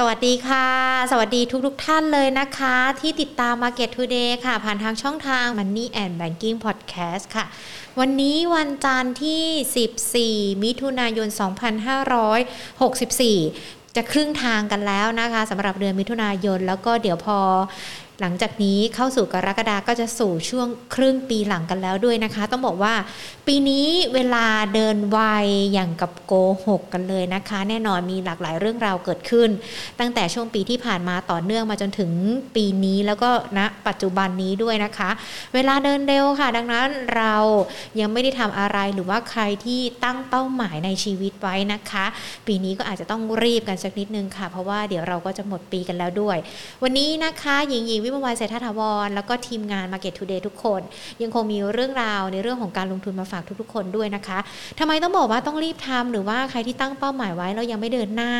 สวัสดีค่ะ สวัสดีทุกๆทท่านเลยนะคะ ที่ติดตาม Market Today ค่ะ ผ่านทางช่องทาง Money and Banking Podcast ค่ะ วันนี้วันจันทร์ที่ 14 มิถุนายน 2564 จะครึ่งทางกันแล้วนะคะสำหรับเดือนมิถุนายน แล้วก็เดี๋ยวพอ หลังจากนี้เข้าสู่กรกฎาก็จะสู่ช่วงครึ่งปีหลังกันแล้วด้วยนะคะ ต้องบอกว่า ปีนี้เวลาเดินไวอย่างกับโกหกกันเลยนะคะ แน่นอนมีหลากหลายเรื่องราวเกิดขึ้น ตั้งแต่ช่วงปีที่ผ่านมาต่อเนื่องมาจนถึงปีนี้แล้วก็ณนะปัจจุบันนี้ด้วยนะคะ เวลาเดินเร็วค่ะ ดังนั้นเรายังไม่ได้ทำอะไรหรือว่าใครที่ตั้งเป้าหมายในชีวิตไว้นะคะ ปีนี้ก็อาจจะต้องรีบกันสักนิดนึงค่ะ เพราะว่าเดี๋ยวเราก็จะหมดปีกันแล้วด้วย วันนี้นะคะหญิงหญิงวิมวันเศรษฐถาวร แล้วก็ทีมงาน Market Today ทุกคน ยังคงมีเรื่องราวในเรื่องของการลงทุนมาฝากทุกๆ คนด้วยนะคะทำไมต้องบอกว่าต้องรีบทำหรือว่าใครที่ตั้งเป้าหมายไว้แล้วยังไม่เดินหน้า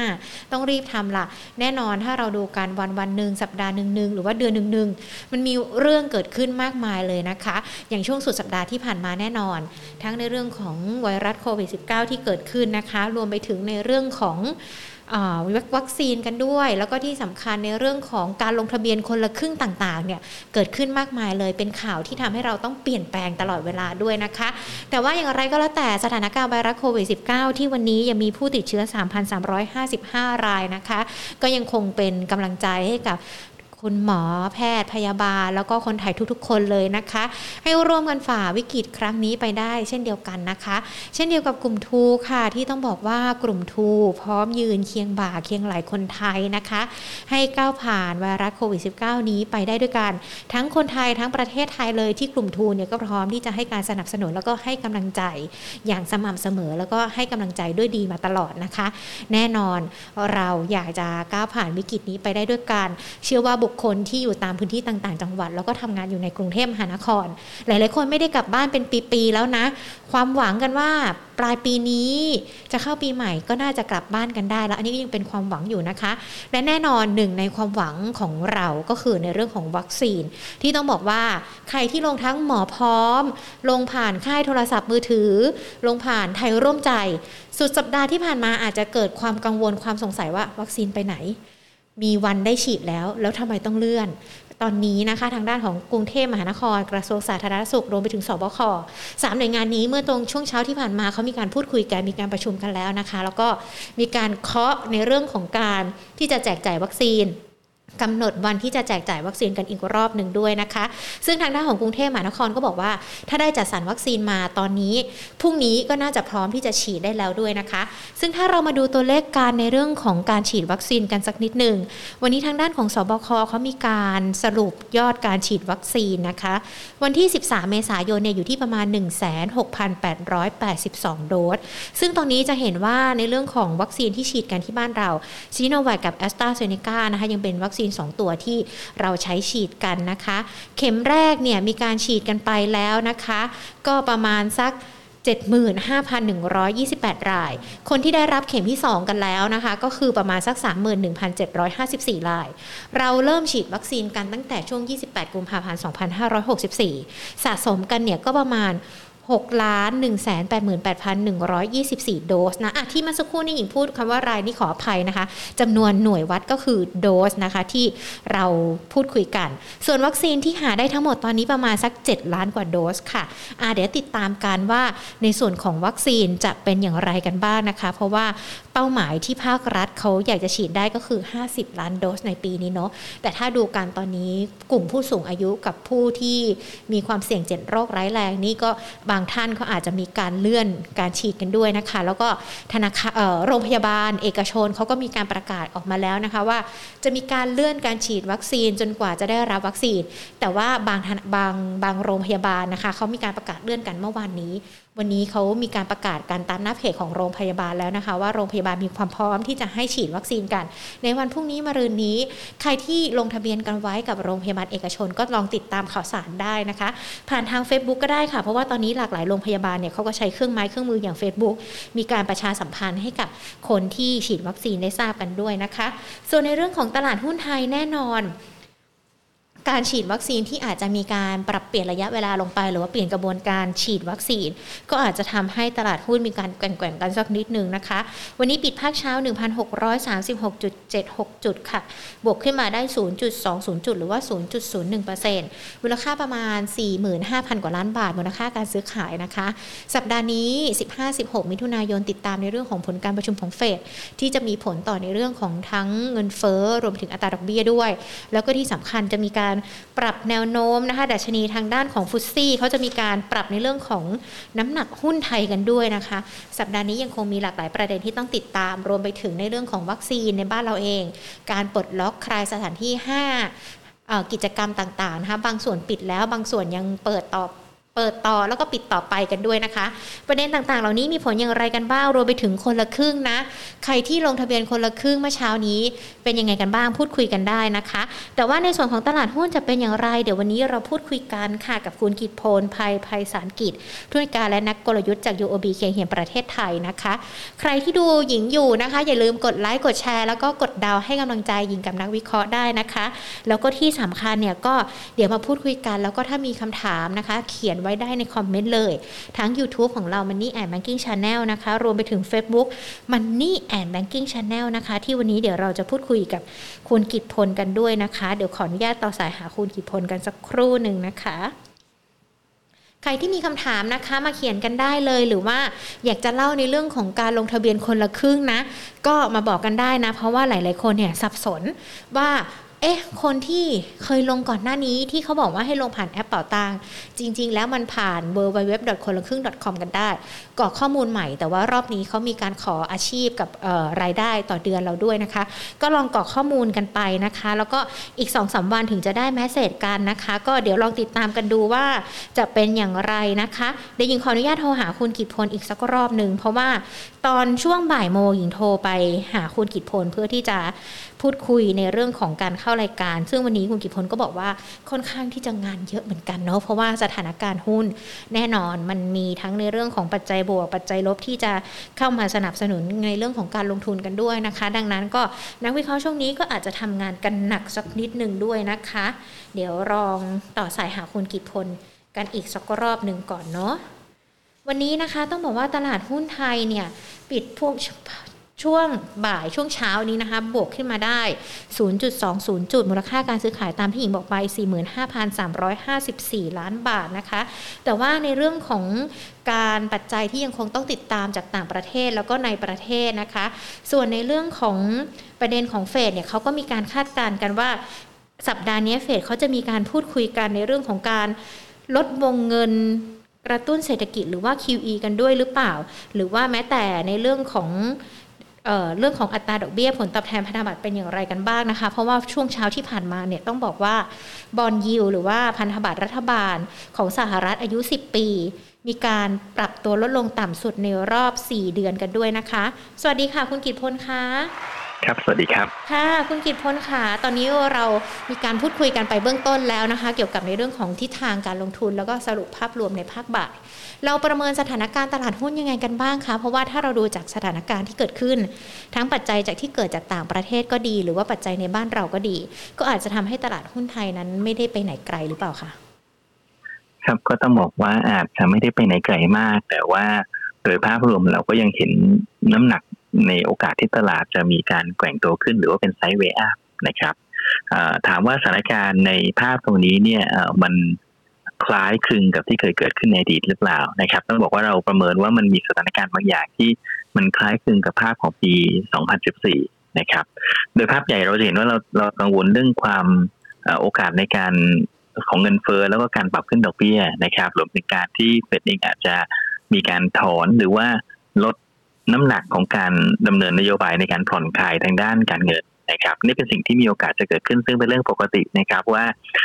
ต้องรีบทำล่ะ แน่นอนถ้าเราดูการวันวันหนึ่งสัปดาห์หนึ่งหนึ่งหรือว่าเดือนหนึ่งหนึ่งมันมีเรื่องเกิดขึ้นมากมายเลยนะคะ อย่างช่วงสุดสัปดาห์ที่ผ่านมาแน่นอน ทั้งในเรื่องของไวรัสโควิด -19 ที่เกิดขึ้นนะคะ รวมไปถึงในเรื่องของ วัคซีนกันด้วย แล้วก็ที่สำคัญในเรื่องของการลงทะเบียนคนละครึ่งต่างๆเนี่ยเกิดขึ้นมากมายเลยเป็นข่าวที่ทำให้เราต้องเปลี่ยนแปลงตลอดเวลาด้วยนะคะ แต่ว่าอย่างไรก็แล้วแต่สถานการณ์ไวรัสโควิด -19 ที่วันนี้ยังมีผู้ติดเชื้อ 3,355 รายนะคะ ก็ยังคงเป็นกำลังใจให้กับ คุณหมอแพทย์พยาบาล แล้วก็คนไทยทุกๆ คนเลยนะคะ ให้ร่วมกันฝ่าวิกฤตครั้งนี้ไปได้ เช่นเดียวกันนะคะ เช่นเดียวกับกลุ่มทูค่ะ ที่ต้องบอกว่ากลุ่มทูพร้อมยืนเคียงบ่าเคียงไหลคนไทยนะคะ ให้ก้าวผ่านไวรัสโควิด -19 นี้ไปได้ด้วยกัน ทั้งคนไทยทั้งประเทศไทยเลยที่กลุ่มทูเนี่ยก็พร้อมที่จะให้การสนับสนุนแล้วก็ให้กำลังใจอย่างสม่ำเสมอ แล้วก็ให้กำลังใจด้วยดีมาตลอดนะคะ แน่นอนเราอยากจะก้าวผ่านวิกฤตนี้ไปได้ด้วยกัน เชื่อว่าบุคคลที่อยู่ตามพื้นที่ต่างๆ จังหวัด แล้วก็ทำงานอยู่ในกรุงเทพมหานคร หลายๆคนไม่ได้กลับบ้านเป็นปีๆแล้วนะ ความหวังกันว่าปลายปีนี้จะเข้าปีใหม่ก็น่าจะกลับบ้านกันได้แล้ว อันนี้ก็ยังเป็นความหวังอยู่นะคะ และแน่นอนหนึ่งในความหวังของเราก็คือในเรื่องของวัคซีน ที่ต้องบอกว่าใครที่ลงทั้งหมอพร้อม ลงผ่านค่ายโทรศัพท์มือถือ ลงผ่านไทยร่วมใจ สุดสัปดาห์ที่ผ่านมาอาจจะเกิดความกังวลความสงสัยว่าวัคซีนไปไหน มีวันได้ฉีดแล้ว แล้วทำไมต้องเลื่อน ตอนนี้นะคะทางด้านของกรุงเทพมหานคร กระทรวงสาธารณสุขรวมไปถึงสบคสามหน่วยงานนี้เมื่อตรงช่วงเช้าที่ผ่านมาเขามีการพูดคุยกันมีการประชุมกันแล้วนะคะ แล้วก็มีการเคาะในเรื่องของการที่จะแจกจ่ายวัคซีน กำหนดวันที่จะแจกจ่ายวัคซีนกันอีกรอบหนึ่งด้วยนะคะ ซึ่งทางด้านของกรุงเทพมหานครก็บอกว่า ถ้าได้จัดสรรวัคซีนมาตอนนี้พรุ่งนี้ก็น่าจะพร้อมที่จะฉีดได้แล้วด้วยนะคะ ซึ่งถ้าเรามาดูตัวเลขการในเรื่องของการฉีดวัคซีนกันสักนิดหนึ่งวันนี้ทางด้านของศบคเขามีการสรุปยอดการฉีดวัคซีนนะคะ วันที่ 13 เมษายนเนี่ยอยู่ที่ประมาณ 16,882 โดสซึ่งตอนนี้จะเห็นว่าในเรื่องของวัคซีนที่ฉีดกันที่บ้านเราซีโนแวคกับแอสตราเซเนกานะคะยังเป็นวัคซีน2 ตัวที่เราใช้ฉีดกันนะคะ เข็มแรกเนี่ยมีการฉีดกันไปแล้วนะคะ ก็ประมาณสัก75,128 ราย คนที่ได้รับเข็มที่ 2 กันแล้วนะคะ ก็คือประมาณสัก 31,754 ราย เราเริ่มฉีดวัคซีนกันตั้งแต่ช่วง 28 กุมภาพันธ์ 2564 สะสมกันเนี่ยก็ประมาณ 6ล้าน1 8 8 1 2 4 โดสนะอะที่มาสักครู่นี่หญิงพูดคำว่ารายนี่ขออภัยนะคะจำนวนหน่วยวัดก็คือโดสนะคะที่เราพูดคุยกัน ส่วนวัคซีนที่หาได้ทั้งหมดตอนนี้ประมาณสัก 7 ล้านกว่าโดสค่ะะเดี๋ยวติดตามกันว่าในส่วนของวัคซีนจะเป็นอย่างไรกันบ้างนะคะ เพราะว่า เป้าหมายที่ภาครัฐเขาอยากจะฉีดได้ก็คือ 50 ล้านโดสในปีนี้เนาะแต่ถ้าดูการตอนนี้กลุ่มผู้สูงอายุกับผู้ที่มีความเสี่ยงเจ็ดโรคร้ายแรงนี่ก็บางท่านเขาอาจจะมีการเลื่อนการฉีดกันด้วยนะคะ แล้วก็ธนาคารโรงพยาบาล เอกชนเขาก็มีการประกาศออกมาแล้วนะคะว่า จะมีการเลื่อนการฉีดวัคซีนจนกว่าจะได้รับวัคซีน แต่ว่าบางบางบางโรงพยาบาลนะคะเขามีการประกาศเลื่อนกันเมื่อวานนี้ วันนี้เขามีการประกาศการตามหน้าเพจของโรงพยาบาลแล้วนะคะ ว่าโรงพยาบาลมีความพร้อมที่จะให้ฉีดวัคซีนกัน ในวันพรุ่งนี้มรืนนี้ ใครที่ลงทะเบียนกันไว้กับโรงพยาบาลเอกชนก็ลองติดตามข่าวสารได้นะคะ ผ่านทาง Facebook ก็ได้ค่ะ เพราะว่าตอนนี้หลากหลายโรงพยาบาลเนี่ยเขาก็ใช้เครื่องไม้เครื่องมืออย่าง Facebook มีการประชาสัมพันธ์ให้กับคนที่ฉีดวัคซีนได้ทราบกันด้วยนะคะ ส่วนในเรื่องของตลาดหุ้นไทยแน่นอน การฉีดวัคซีนที่อาจจะมีการปรับเปลี่ยนระยะเวลาลงไป หรือว่าเปลี่ยนกระบวนการฉีดวัคซีน ก็อาจจะทำให้ตลาดหุ้นมีการแกว่งๆกันสักนิดนึงนะคะ วันนี้ปิดภาคเช้า 1,636.76 จุดค่ะ บวกขึ้นมาได้ 0.20 จุด หรือว่า 0.01%มูลค่าประมาณ 45,000 กว่าล้านบาท มูลค่าการซื้อขายนะคะ สัปดาห์นี้ 15-16 มิถุนายนติดตามในเรื่องของผลการประชุมของเฟดที่จะมีผลต่อในเรื่องของทั้งเงินเฟ้อรวมถึงอัตราดอกเบี้ยด้วย แล้วก็ที่สำคัญจะมีการปรับแนวโน้มนะคะดัชนีทางด้านของฟุตซี่เขาจะมีการปรับในเรื่องของน้ำหนักหุ้นไทยกันด้วยนะคะ สัปดาห์นี้ยังคงมีหลากหลายประเด็นที่ต้องติดตาม รวมไปถึงในเรื่องของวัคซีนในบ้านเราเอง การปลดล็อกคลายสถานที่ 5กิจกรรมต่างๆนะคะบางส่วนปิดแล้วบางส่วนยังเปิดต่อ เปิดต่อแล้วก็ปิดต่อไปกันด้วยนะคะ ประเด็นต่างๆ เหล่านี้มีผลอย่างไรกันบ้างรวมไปถึงคนละครึ่งนะ ใครที่ลงทะเบียนคนละครึ่งเมื่อเช้านี้ เป็นยังไงกันบ้างพูดคุยกันได้นะคะ แต่ว่าในส่วนของตลาดหุ้นจะเป็นอย่างไรเดี๋ยววันนี้เราพูดคุยกันค่ะกับคุณกิตพลภัยภัยสารกิจทุนการและนักกลยุทธ์จาก UOB เคเหียนประเทศไทยนะคะ ใครที่ดูหญิงอยู่นะคะ อย่าลืมกดไลค์กดแชร์ แล้วก็กดดาวให้กำลังใจหญิงกับนักวิเคราะห์ได้นะคะ แล้วก็ที่สำคัญเนี่ยก็เดี๋ยวมาพูดคุยกัน แล้วก็ถ้ามีคำถามนะคะ เขียนไว้ได้ในคอมเมนต์เลย ทั้ง YouTube ของเรา Money and Banking Channel นะคะ รวมไปถึง Facebook Money and Banking Channel นะคะ ที่วันนี้เดี๋ยวเราจะพูดคุยกับคุณกิตพลกันด้วยนะคะ เดี๋ยวขออนุญาตต่อสายหาคุณกิตพลกันสักครู่หนึ่งนะคะใครที่มีคำถามนะคะมาเขียนกันได้เลยหรือว่าอยากจะเล่าในเรื่องของการลงทะเบียนคนละครึ่งนะ ก็มาบอกกันได้นะ เพราะว่าหลาย ๆ คนเนี่ยสับสนว่า เอ๊ะ คนที่เคยลงก่อนหน้านี้ที่เขาบอกว่าให้ลงผ่านแอปเป่าตังจริง ๆ แล้วมันผ่าน w w w คนละครึ่ง .com กันได้กรอกข้อมูลใหม่ แต่ว่ารอบนี้เขามีการขออาชีพกับรายได้ต่อเดือนเราด้วยนะคะ ก็ลองกรอกข้อมูลกันไปนะคะ แล้วก็อีก2อสวันถึงจะได้แมสเซจกันนะคะ ก็เดี๋ยวลองติดตามกันดูว่าจะเป็นอย่างไรนะคะเดี๋ยวยิงขออนุญาตโทรหาคุณกิตพลอีกสักรอบหนึ่งเพราะว่าตอนช่วงบ่ายโมยิงโทรไปหาคุณกิตพลเพื่อที่จะ พูดคุยในเรื่องของการเข้ารายการ ซึ่งวันนี้คุณกิพลก็บอกว่าค่อนข้างที่จะงานเยอะเหมือนกันเนาะเพราะว่าสถานการณ์หุ้นแน่นอนมันมีทั้งในเรื่องของปัจจัยบวก ปัจจัยลบที่จะเข้ามาสนับสนุนในเรื่องของการลงทุนกันด้วยนะคะ ดังนั้นก็นักวิเคราะห์ช่วงนี้ก็อาจจะทำงานกันหนักสักนิดหนึ่งด้วยนะคะ เดี๋ยวลองต่อสายหาคุณกิพลกันอีกสักรอบหนึ่งก่อนเนาะวันนี้นะคะต้องบอกว่าตลาดหุ้นไทยเนี่ย ปิดพวก ช่วงบ่ายช่วงเช้านี้นะคะบวกขึ้นมาได้ 0.20 จุด มูลค่าการซื้อขายตามที่หญิงบอกไป 45,354 ล้านบาทนะคะ แต่ว่าในเรื่องของการปัจจัยที่ยังคงต้องติดตามจากต่างประเทศแล้วก็ในประเทศนะคะ ส่วนในเรื่องของประเด็นของเฟดเนี่ยเขาก็มีการคาดการณ์กันว่า สัปดาห์นี้เฟดเขาจะมีการพูดคุยกันในเรื่องของการลดวงเงินกระตุ้นเศรษฐกิจหรือว่า QE กันด้วยหรือเปล่า หรือว่าแม้แต่ในเรื่องของ เเรื่องของอัตราดอกเบี้ยผลตอบแทนพันธบัตรเป็นอย่างไรกันบ้างนะคะ เพราะว่าช่วงเช้าที่ผ่านมาเนี่ยต้องบอกว่าบอลยิวหรือว่าพันธบัตรรัฐบาลของสหรัฐอายุ 10 ปี มีการปรับตัวลดลงต่ำสุดในรอบ 4 เดือนกันด้วยนะคะ สวัสดีค่ะคุณกิตพลคะ ครับ สวัสดีครับ ค่ะ คุณกิตพลค่ะ ตอนนี้เรามีการพูดคุยกันไปเบื้องต้นแล้วนะคะ เกี่ยวกับในเรื่องของทิศทางการลงทุน แล้วก็สรุปภาพรวมในภาคบ่าย เราประเมินสถานการณ์ตลาดหุ้นยังไงกันบ้างคะ เพราะว่าถ้าเราดูจากสถานการณ์ที่เกิดขึ้น ทั้งปัจจัยจากที่เกิดจากต่างประเทศก็ดี หรือว่าปัจจัยในบ้านเราก็ดี ก็อาจจะทำให้ตลาดหุ้นไทยนั้นไม่ได้ไปไหนไกลหรือเปล่าคะครับก็ต้องบอกว่าอาจจะไม่ได้ไปไหนไกลมาก แต่ว่าโดยภาพรวมเราก็ยังเห็นน้ำหนัก ในโอกาสที่ตลาดจะมีการแกว่งตัวขึ้นหรือว่าเป็นไซด์เวย์อัพนะครับถามว่าสถานการณ์ในภาพตรงนี้เนี่ยมันคล้ายคลึงกับที่เคยเกิดขึ้นในอดีตหรือเปล่านะครับ ต้องบอกว่าเราประเมินว่ามันมีสถานการณ์บางอย่างที่มันคล้ายคลึงกับภาพของปี 2014 นะครับ โดยภาพใหญ่เราจะเห็นว่าเราเรากังวลเรื่องความโอกาสในการของเงินเฟ้อแล้วก็การปรับขึ้นดอกเบี้ยนะครับรวมถึงการที่เฟดเองอาจจะมีการถอนหรือว่าลด น้ำหนักของการดำเนินนโยบายในการผ่อนคลายทางด้านการเงินนะครับนี่เป็นสิ่งที่มีโอกาสจะเกิดขึ้นซึ่งเป็นเรื่องปกตินะครับ ว่า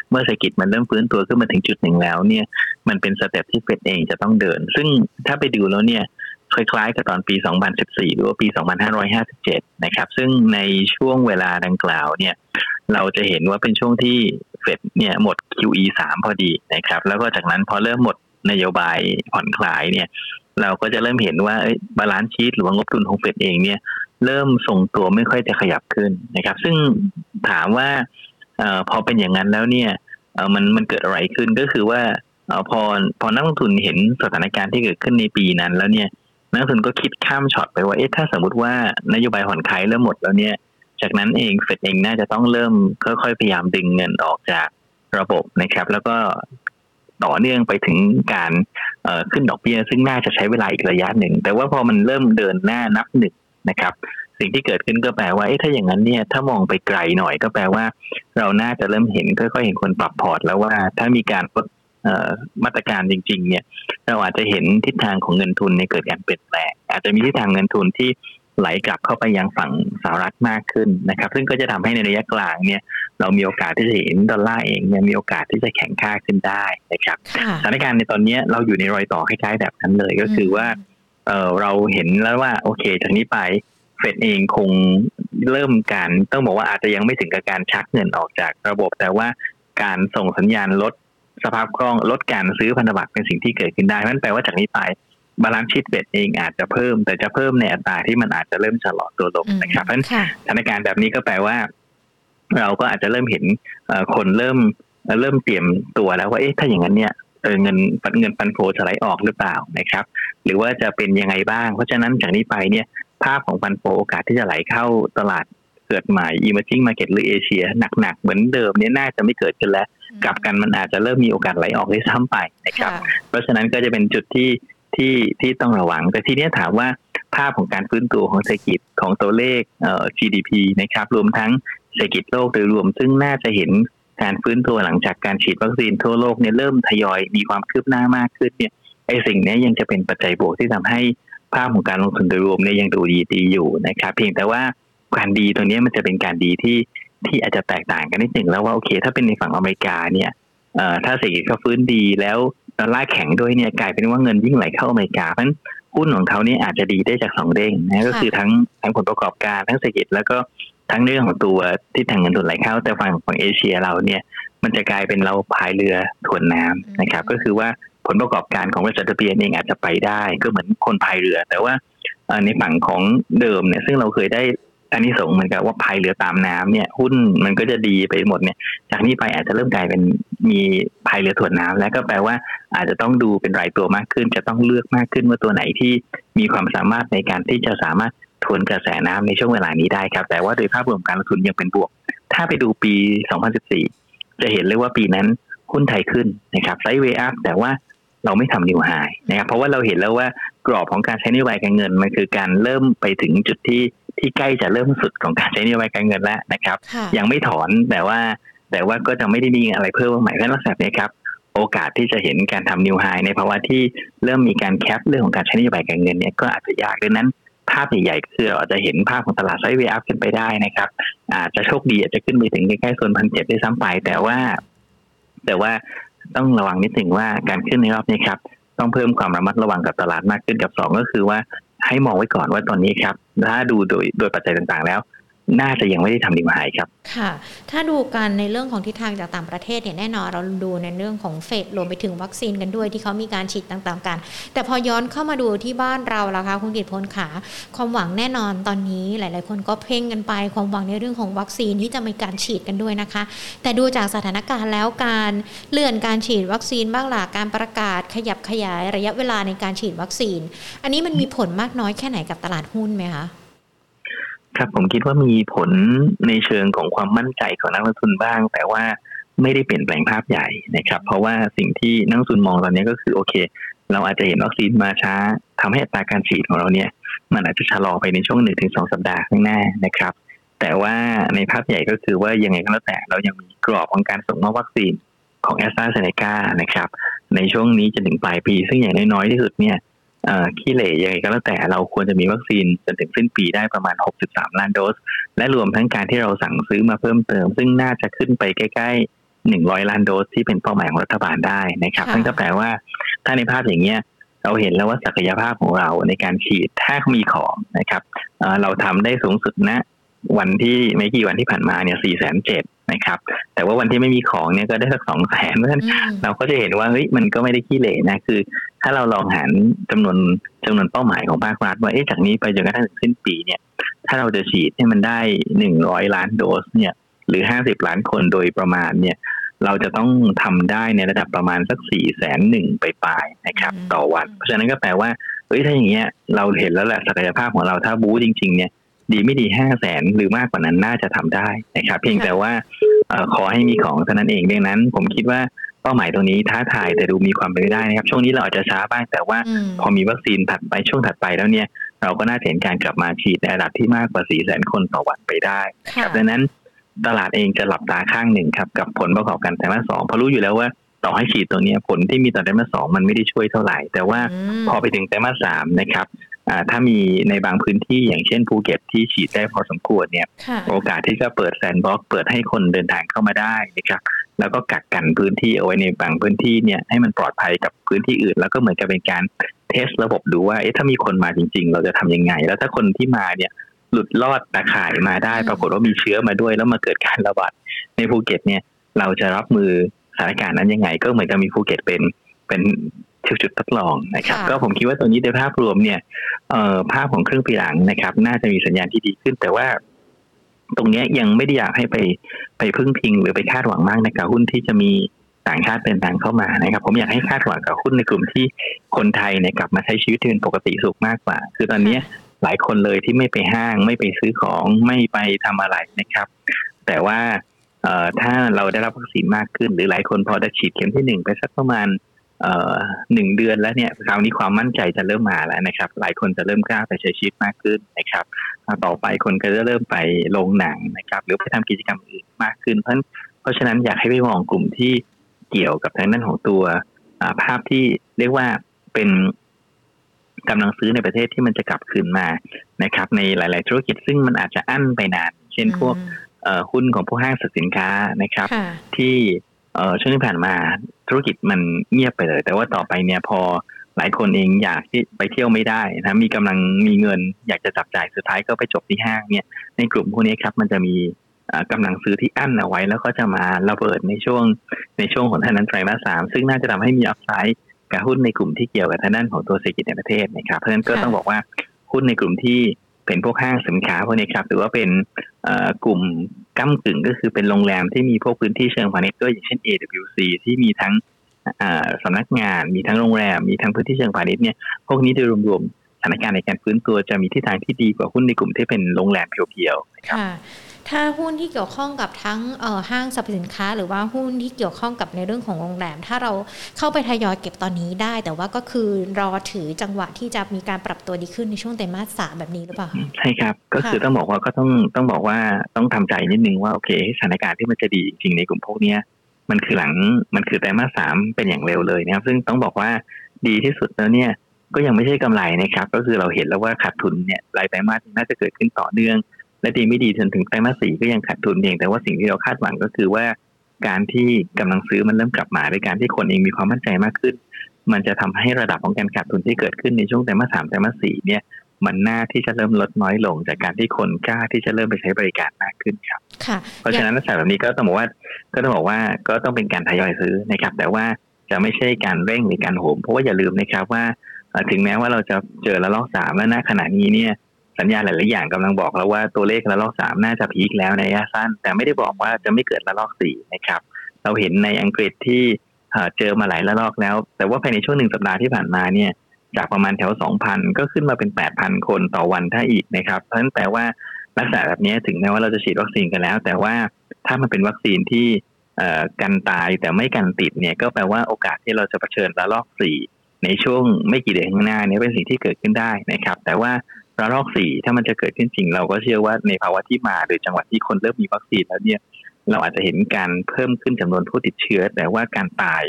เมื่อเศรษฐกิจมันเริ่มฟื้นตัวขึ้นมาถึงจุดหนึ่งแล้วเนี่ยมันเป็น step ที่เฟดเองจะต้องเดิน ซึ่งถ้าไปดูแล้วเนี่ยคล้ายๆกับตอนปี 2014 หรือว่าปี 2557 นะครับ ซึ่งในช่วงเวลาดังกล่าวเนี่ยเราจะเห็นว่าเป็นช่วงที่เฟดเนี่ยหมด QE 3 พอดีนะครับ แล้วก็จากนั้นพอเริ่มหมดนโยบายผ่อนคลายเนี่ย เราก็จะเริ่มเห็นว่าbalance sheet หรือว่างบดุลของเฟดเองเนี่ยเริ่มทรงตัวไม่ค่อยจะขยับขึ้นนะครับ ซึ่งถามว่าอพอเป็นอย่างนั้นแล้วเนี่ยมันมันเกิดอะไรขึ้นก็คือว่าอพอพอนักลงทุนเห็นสถานการณ์ที่เกิดขึ้นในปีนั้น แล้วเนี่ยนักลงทุนก็คิดข้ามช็อตไปว่าเอ๊ะถ้าสมมติว่านโยบายผ่อนคลายเริ่มหมดแล้วเนี่ย จากนั้นเองเฟดเองน่าจะต้องเริ่มค่อยๆพยายามดึงเงินออกจากระบบนะครับ แล้วก็ ต่อเนื่องไปถึงการขึ้นดอกเบี้ยซึ่งน่าจะใช้เวลาอีกระยะหนึ่ง แต่ว่าพอมันเริ่มเดินหน้านับหนึ่งนะครับสิ่งที่เกิดขึ้นก็แปลว่าถ้าอย่างนั้นเนี่ยถ้ามองไปไกลหน่อยก็แปลว่า เราน่าจะเริ่มเห็นค่อยๆเห็นคนปรับพอร์ตแล้วว่าถ้ามีการลดมาตรการจริง ๆ เนี่ยเราอาจจะเห็นทิศทางของเงินทุนในเกิดการเปลี่ยนแปลงอาจจะมีทิศทางเงินทุนที่ ไหลกลับเข้าไปยังฝั่งสหรัฐมากขึ้นนะครับ ซึ่งก็จะทำให้ในระยะกลางเนี่ย เรามีโอกาสที่จะเห็นดอลลาร์เองเนี่ยมีโอกาสที่จะแข็งค่าขึ้นได้นะครับสถานการณ์ในตอนนี้เราอยู่ในรอยต่อคล้ายๆแบบนั้นเลยก็คือว่าเออเราเห็นแล้วว่าโอเคจากนี้ไปเฟดเองคงเริ่มการต้องบอกว่าอาจจะยังไม่ถึงกับการชักเงินออกจากระบบ แต่ว่าการส่งสัญญาณลดสภาพคล่องลดการซื้อพันธบัตรเป็นสิ่งที่เกิดขึ้นได้นั่นแปลว่าจากนี้ไป balance sheet เฟดเองอาจจะเพิ่ม แต่จะเพิ่มในอัตราที่มันอาจจะเริ่มชะลอตัวลงนะครับเพราะฉะนั้นสถานการณ์แบบนี้ก็แปลว่า เราก็อาจจะเริ่มเห็นคนเริ่มเริ่มเตรียมตัวแล้วว่าเอ๊ะถ้าอย่างนั้นเนี่ยเงินเงินปันโฟจะไหลออกหรือเปล่านะครับ หรือว่าจะเป็นยังไงบ้าง เพราะฉะนั้นจากนี้ไปเนี่ย ภาพของปันโฟโอกาสที่จะไหลเข้าตลาดเกิดใหม่ emerging market หรือเอเชียหนักๆ เหมือนเดิมเนี่ยน่าจะไม่เกิดขึ้นแล้ว กลับกันมันอาจจะเริ่มมีโอกาสไหลออกได้ซ้ำไปนะครับ เพราะฉะนั้นก็จะเป็นจุดที่ ที่ที่ต้องระวัง แต่ทีนี้ถามว่าภาพของการฟื้นตัวของเศรษฐกิจของตัวเลขเอ่อ GDP นะครับ รวมทั้งเศรษฐกิจโลกโดยรวม ซึ่งน่าจะเห็นการฟื้นตัวหลังจากการฉีดวัคซีนทั่วโลกเนี่ยเริ่มทยอยมีความคืบหน้ามากขึ้นเนี่ยไอ้สิ่งนี้ยังจะเป็นปัจจัยบวกที่ทำให้ภาพของการลงทุนโดยรวมเนี่ยยังดูดีดีอยู่นะครับ เพียงแต่ว่าการดีตรงนี้มันจะเป็นการดีที่ที่อาจจะแตกต่างกันนิดหนึ่งแล้วว่าโอเค ถ้าเป็นในฝั่งอเมริกาเนี่ยเอ่อถ้าเศรษฐกิจเขาฟื้นดีแล้ว ดอลลาร์แข็งด้วยเนี่ยกลายเป็นว่าเงินยิ่งไหลเข้าอเมริกาเพราะฉะนั้นหุ้นของเขาเนี่ยอาจจะดีได้จากสองเด้งนะก็คือทั้งทั้งผลประกอบการทั้งเศรษฐกิจแล้วก็ทั้งเรื่องของตัวที่ทางเงินทุนไหลเข้าแต่ฝั่งของเอเชียเราเนี่ย มันจะกลายเป็นเราพายเรือทวนน้ำนะครับ ก็คือว่าผลประกอบการของบริษัทเบียนเองอาจจะไปได้ก็เหมือนคนพายเรือ แต่ว่าในฝั่งของเดิมเนี่ย ซึ่งเราเคยได้อันนี้ส่งเหมือนกับว่าพายเรือตามน้ำเนี่ย หุ้นมันก็จะดีไปหมดเนี่ย จากนี้ไปอาจจะเริ่มกลายเป็น มีพายเรือถ่วน้ำแล้วก็แปลว่าอาจจะต้องดูเป็นรายตัวมากขึ้น จะต้องเลือกมากขึ้นว่าตัวไหนที่มีความสามารถในการที่จะสามารถทวนกระแสน้ำในช่วงเวลานี้ได้ครับ แต่ว่าโดยภาพรวมการลงทุนยังเป็นบวก ถ้าไปดูปี 2014 จะเห็นเลยว่าปีนั้นหุ้นไทยขึ้นนะครับไซด์เวย์อัพแต่ว่าเราไม่ทำนิวไฮนะครับเพราะว่าเราเห็นแล้วว่ากรอบของการใช้นโยบายการเงินมันคือการเริ่มไปถึงจุดที่ที่ใกล้จะเริ่มสุดของการใช้นโยบายการเงินแล้วนะครับ ยังไม่ถอนแต่ว่า แต่ว่าก็จะไม่ได้มีอะไรเพิ่มใหม่เพราะลักษณะนี้ครับโอกาสที่จะเห็นการทำ new high ในภาวะที่เริ่มมีการ cap เรื่องของการใช้นโยบายการเงินเนี่ยก็อาจจะยากดังนั้น ภาพใหญ่ๆคือเราจะเห็นภาพของตลาด sideway up ขึ้นไปได้นะครับ อาจจะโชคดีอาจจะขึ้นไปถึงใกล้ๆโซนพันเจ็ดได้ซ้ำไป แต่ว่า แต่ว่าต้องระวังนิดหนึ่งว่าการขึ้นในรอบนี้ครับ ต้องเพิ่มความระมัดระวังกับตลาดมากขึ้นกับสองก็คือว่าให้มองไว้ก่อนว่าตอนนี้ครับถ้าดูโดยโดยปัจจัยต่างๆ แล้ว น่าจะยังไม่ได้ทำดีมาหายครับ ค่ะ ถ้าดูกันในเรื่องของทิศทางจากต่างประเทศเนี่ยแน่นอนเราดูในเรื่องของเฟดรวมไปถึงวัคซีนกันด้วยที่เขามีการฉีดต่างๆกัน แต่พอย้อนเข้ามาดูที่บ้านเราล่ะคะคุณกิตพลขา ความหวังแน่นอนตอนนี้หลาย ๆ คนก็เพ่งกันไป ความหวังในเรื่องของวัคซีนที่จะมีการฉีดกันด้วยนะคะ แต่ดูจากสถานการณ์แล้วการเลื่อนการฉีดวัคซีนบ้างหล่ะการประกาศขยับขยายระยะเวลาในการฉีดวัคซีน อันนี้มันมีผลมากน้อยแค่ไหนกับตลาดหุ้นไหมคะ ครับผมคิดว่ามีผลในเชิงของความมั่นใจของนักลงทุนบ้าง แต่ว่าไม่ได้เปลี่ยนแปลงภาพใหญ่นะครับ เพราะว่าสิ่งที่นักลงทุนมองตอนนี้ก็คือโอเค เราอาจจะเห็นวัคซีนมาช้าทำให้อัตราการฉีดของเราเนี่ย มันอาจจะชะลอไปในช่วงหนึ่งถึงสองสัปดาห์ข้างหน้านะครับ แต่ว่าในภาพใหญ่ก็คือว่ายังไงก็แล้วแต่เรายังมีกรอบของการส่งมอบวัคซีนของแอสตราเซเนกานะครับ ในช่วงนี้จนถึงปลายปี ซึ่งอย่างน้อยๆที่สุดเนี่ย ขี้เหร่ยังไงก็แล้วแต่เราควรจะมีวัคซีนจนถึงสิ้นปีได้ประมาณ 63 ล้านโดส และรวมทั้งการที่เราสั่งซื้อมาเพิ่มเติม ซึ่งน่าจะขึ้นไปใกล้ๆ 100 ล้านโดสที่เป็นเป้าหมายของรัฐบาลได้นะครับนั่นก็แปลว่าถ้าในภาพอย่างเงี้ยเราเห็นแล้วว่าศักยภาพของเราในการฉีดถ้ามีของนะครับเราทำได้สูงสุดนะวันที่ไม่กี่วันที่ผ่านมาเนี่ยสี่แสนเจ็ด นะครับ แต่ว่าวันที่ไม่มีของเนี่ยก็ได้สักสองแสนเพราะฉะนั้นเราก็จะเห็นว่าเฮ้ยมันก็ไม่ได้ขี้เหร่นะคือ ถ้าเราลองหารจำนวนจำนวนเป้าหมายของภาครัฐว่าเอ๊ะจากนี้ไปจนกระทั่งสิ้นปีเนี่ย ถ้าเราจะฉีดให้มันได้หนึ่งร้อยล้านโดสเนี่ย หรือห้าสิบล้านคนโดยประมาณเนี่ย เราจะต้องทำได้ในระดับประมาณสักสี่แสนหนึ่งไปปลายนะครับ ต่อวัน เพราะฉะนั้นก็แปลว่าเฮ้ยถ้าอย่างเงี้ยเราเห็นแล้วแหละศักยภาพของเราถ้าบู๊จริง ๆเนี่ย ดีไม่ดีห้าแสนหรือมากกว่านั้นน่าจะทำได้นะครับ เพียงแต่ว่าขอให้มีของเท่านั้นเองดังนั้น ผมคิดว่าเป้าหมายตรงนี้ท้าทายแต่ดูมีความเป็นไปได้นะครับ ช่วงนี้เราอาจจะช้าบ้างแต่ว่าพอมีวัคซีนถัดไปช่วงถัดไปแล้วเนี่ย เราก็น่าจะเห็นการกลับมาฉีดในระดับที่มากกว่า4ี่แสนคนต่อวันไปได้ครับดังนั้นตลาดเองจะหลับตาข้างหนึ่งครับกับผลประกอบการไตรมาสสองเพราะรู้อยู่แล้วว่าต่อให้ฉีดตัวนี้ผลที่มีต่อไตรมาสสองมันไม่ได้ช่วยเท่าไหร่ แต่ว่าพอไปถึงไตรมาสสามนะครับ ถ้ามีในบางพื้นที่อย่างเช่นภูเก็ตที่ฉีดได้พอสมควรเนี่ย โอกาสที่จะเปิด sandbox เปิดให้คนเดินทางเข้ามาได้นะครับแล้วก็กักกันพื้นที่เอาไว้ในบางพื้นที่เนี่ยให้มันปลอดภัยกับพื้นที่อื่น แล้วก็เหมือนกับเป็นการ test ระบบดูว่าเอ๊ะถ้ามีคนมาจริง ๆ เราจะทำยังไง แล้วถ้าคนที่มาเนี่ยหลุดลอดตาข่ายมาได้ ปรากฏว่ามีเชื้อมาด้วย แล้วมาเกิดการระบาดในภูเก็ตเนี่ยเราจะรับมือสถานการณ์นั้นยังไง ก็เหมือนกับมีภูเก็ตเป็นเป็น จุดทดลองนะครับ ก็ผมคิดว่าตัวนี้ในภาพรวมเนี่ยเอ่อภาพของเครื่องปีหลังนะครับ น่าจะมีสัญญาณที่ดีขึ้น แต่ว่าตรงนี้ยังไม่ได้อยากให้ไปไปพึ่งพิงหรือไปคาดหวังมากในกับหุ้นที่จะมีต่างชาติเป็นทางเข้ามานะครับ ผมอยากให้คาดหวังกับหุ้นในกลุ่มที่คนไทยเนี่ยกลับมาใช้ชีวิตที่เป็นปกติสุขมากกว่า คือตอนนี้หลายคนเลยที่ไม่ไปห้างไม่ไปซื้อของไม่ไปทำอะไรนะครับ แต่ว่าเอ่อถ้าเราได้รับวัคซีนมากขึ้น หรือหลายคนพอได้ฉีดเข็มที่หนึ่งไปสักประมาณเอ่อ หนึ่งเดือนแล้วเนี่ยคราวนี้ความมั่นใจจะเริ่มมาแล้วนะครับ หลายคนจะเริ่มกล้าไปใช้ชีวิตมากขึ้นนะครับต่อไปคนก็จะเริ่มไปลงหนังนะครับ หรือไปทำกิจกรรมอื่นมากขึ้น เพราะเพราะฉะนั้นอยากให้ไปมองกลุ่มที่เกี่ยวกับทางด้านของตัวภาพที่เรียกว่าเป็นกำลังซื้อในประเทศที่มันจะกลับคืนมานะครับ ในหลาย ๆ ธุรกิจซึ่งมันอาจจะอั้นไปนาน เช่นพวกหุ้นของพวกห้างสรรพสินค้านะครับ ที่ช่วงที่ผ่านมา ธุรกิจมันเงียบไปเลย แต่ว่าต่อไปเนี่ยพอหลายคนเองอยากที่ไปเที่ยวไม่ได้นะมีกำลังมีเงินอยากจะจับจ่ายสุดท้ายก็ไปจบที่ห้างเนี่ยในกลุ่มพวกนี้ครับมันจะมีกำลังซื้อที่อั้นเอาไว้ แล้วก็จะมาระเบิดในช่วงในช่วงของท่านั้นไตรมาสสามซึ่งน่าจะทำให้มีอัพไซด์กับหุ้นในกลุ่มที่เกี่ยวกับทางด้านของตัวเศรษฐกิจในประเทศนะครับเพราะฉะนั้นก็ต้องบอกว่าหุ้นในกลุ่มที่ เป็นพวกห้างสินค้าพวกนี้ครับหรือว่าเป็นกลุ่มก้ากึ่งก็คือเป็นโรงแรมที่มีพวกพื้นที่เชิงพาณิชย์ด้วยอย่างเช่น AWC ที่มีทั้งสำนักงานมีทั้งโรงแรมมีทั้งพื้นที่เชิงพาณิชย์เนี่ยพวกนี้โดยรวมๆ ถานการณ์ในการฟื้นตัวจะมีทิศทางที่ดีกว่าหุ้นในกลุ่มที่เป็นโรงแรมเพียวๆนะครับถ้าหุ้นที่เกี่ยวข้องกับทั้งห้างสรรพสินค้า หรือว่าหุ้นที่เกี่ยวข้องกับในเรื่องของโรงแรม ถ้าเราเข้าไปทยอยเก็บตอนนี้ได้ แต่ว่าก็คือรอถือจังหวะที่จะมีการปรับตัวดีขึ้นในช่วงไตรมาสสามแบบนี้หรือเปล่าใช่ครับ ก็คือต้องบอกว่าก็ต้องต้องบอกว่าต้องทำใจนิดนึงว่าโอเคสถานการณ์ที่มันจะดีจริงในกลุ่มพวกนี้มันคือหลังมันคือไตรมาสสามเป็นอย่างเร็วเลยนะครับ ซึ่งต้องบอกว่าดีที่สุดแล้วเนี่ย ก็ยังไม่ใช่กำไรนะครับ ก็คือเราเห็นแล้วว่าขาดทุนเนี่ยรายไตรมาสน่าจะเกิดขึ้นต่อเนื่อง และดีไม่ดีจนถึงไตรมาสสี่ก็ยังขาดทุนเองแต่ว่าสิ่งที่เราคาดหวังก็คือว่า การที่กำลังซื้อมันเริ่มกลับมาด้วยการที่คนเองมีความมั่นใจมากขึ้น มันจะทำให้ระดับของการขาดทุนที่เกิดขึ้นในช่วงไตรมาสสามไตรมาสสี่เนี่ยมันน่าที่จะเริ่มลดน้อยลง จากการที่คนกล้าที่จะเริ่มไปใช้บริการมากขึ้นครับเพราะฉะนั้นลักษณะแบบนี้ก็ต้องบอกว่าก็ต้องบอกว่าก็ต้องเป็นการทยอยซื้อนะครับ แต่ว่าจะไม่ใช่การเร่งหรือการโหมเพราะว่าอย่าลืมนะครับว่า ถึงแม้ว่าเราจะเจอระลอกสามแล้วณขณะนี้เนี่ยสัญญาณหลาย ๆ อย่างกำลังบอกแล้วว่าตัวเลขระลอกสามน่าจะพีคแล้วในระยะสั้น แต่ไม่ได้บอกว่าจะไม่เกิดระลอกสี่นะครับ เราเห็นในอังกฤษที่เจอมาหลายระลอกแล้ว แต่ว่าภายในช่วงหนึ่งสัปดาห์ที่ผ่านมาเนี่ย จากประมาณแถวสองพันก็ขึ้นมาเป็นแปดพันคนต่อวันถ้าอีกนะครับ เพราะฉะนั้นแปลว่าลักษณะแบบนี้ถึงแม้ว่าเราจะฉีดวัคซีนกันแล้ว แต่ว่าถ้ามันเป็นวัคซีนที่กันตายแต่ไม่กันติดเนี่ยก็แปลว่าโอกาสที่เราจะเผชิญระลอกสี่ ในช่วงไม่กี่เดือนข้างหน้านี้เป็นสิ่งที่เกิดขึ้นได้นะครับ แต่ว่าระลอกสี่ถ้ามันจะเกิดขึ้นจริงเราก็เชื่อว่าในภาวะที่มาหรือจังหวัดที่คนเริ่มมีวัคซีนแล้วเนี่ยเราอาจจะเห็นการเพิ่มขึ้นจำนวนผู้ติดเชื้อ แต่ว่าการตาย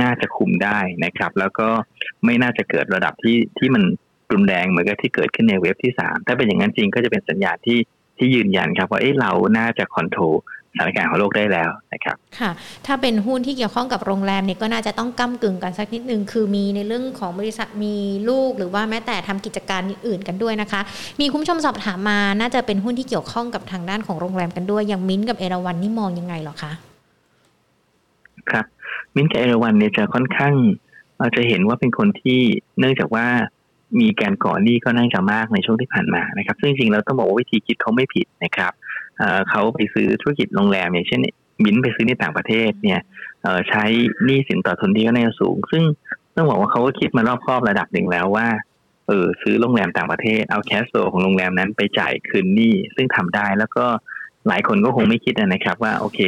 น่าจะคุมได้นะครับ แล้วก็ไม่น่าจะเกิดระดับที่ที่มันรุนแรงเหมือนกับที่เกิดขึ้นในเว็บที่สามถ้าเป็นอย่างนั้นจริงก็จะเป็นสัญญาณที่ที่ยืนยันครับว่าเอ้เราน่าจะคอนโทรล สถานการณ์ของโลกได้แล้วนะครับค่ะ ถ้าเป็นหุ้นที่เกี่ยวข้องกับโรงแรมเนี่ยก็น่าจะต้องก้ากึ่งกันสักนิดนึงคือมีในเรื่องของบริษัทมีลูกหรือว่าแม้แต่ทำกิจการอื่นกันด้วยนะคะ มีคุณผู้ชมสอบถามมาน่าจะเป็นหุ้นที่เกี่ยวข้องกับทางด้านของโรงแรมกันด้วยอย่างมิ้นกับเอราวันนี่มองยังไงหรอคะครับมิ้นกับเอราวันเนี่ยจะค่อนข้างเราจะเห็นว่าเป็นคนที่เนื่องจากว่ามีการก่อหนี้ก็น่าจะมากในช่วงที่ผ่านมานะครับ ซึ่งจริงๆเราต้องบอกว่าวิธีคิดเขาไม่ผิดนะครับ เขาไปซื้อธุรกิจโรงแรมอย่างเช่นบินไปซื้อในต่างประเทศเนี่ยใช้หนี้สินต่อทุนที่ก็น่าสูง ซึ่งต้องบอกว่าเขาก็คิดมารอบครอบระดับหนึ่งแล้วว่าเออซื้อโรงแรมต่างประเทศเอาแคสโซของโรงแรมนั้นไปจ่ายคืนหนี้ซึ่งทำได้แล้วก็หลายคนก็คงไม่คิดนะครับ ว่าโอเค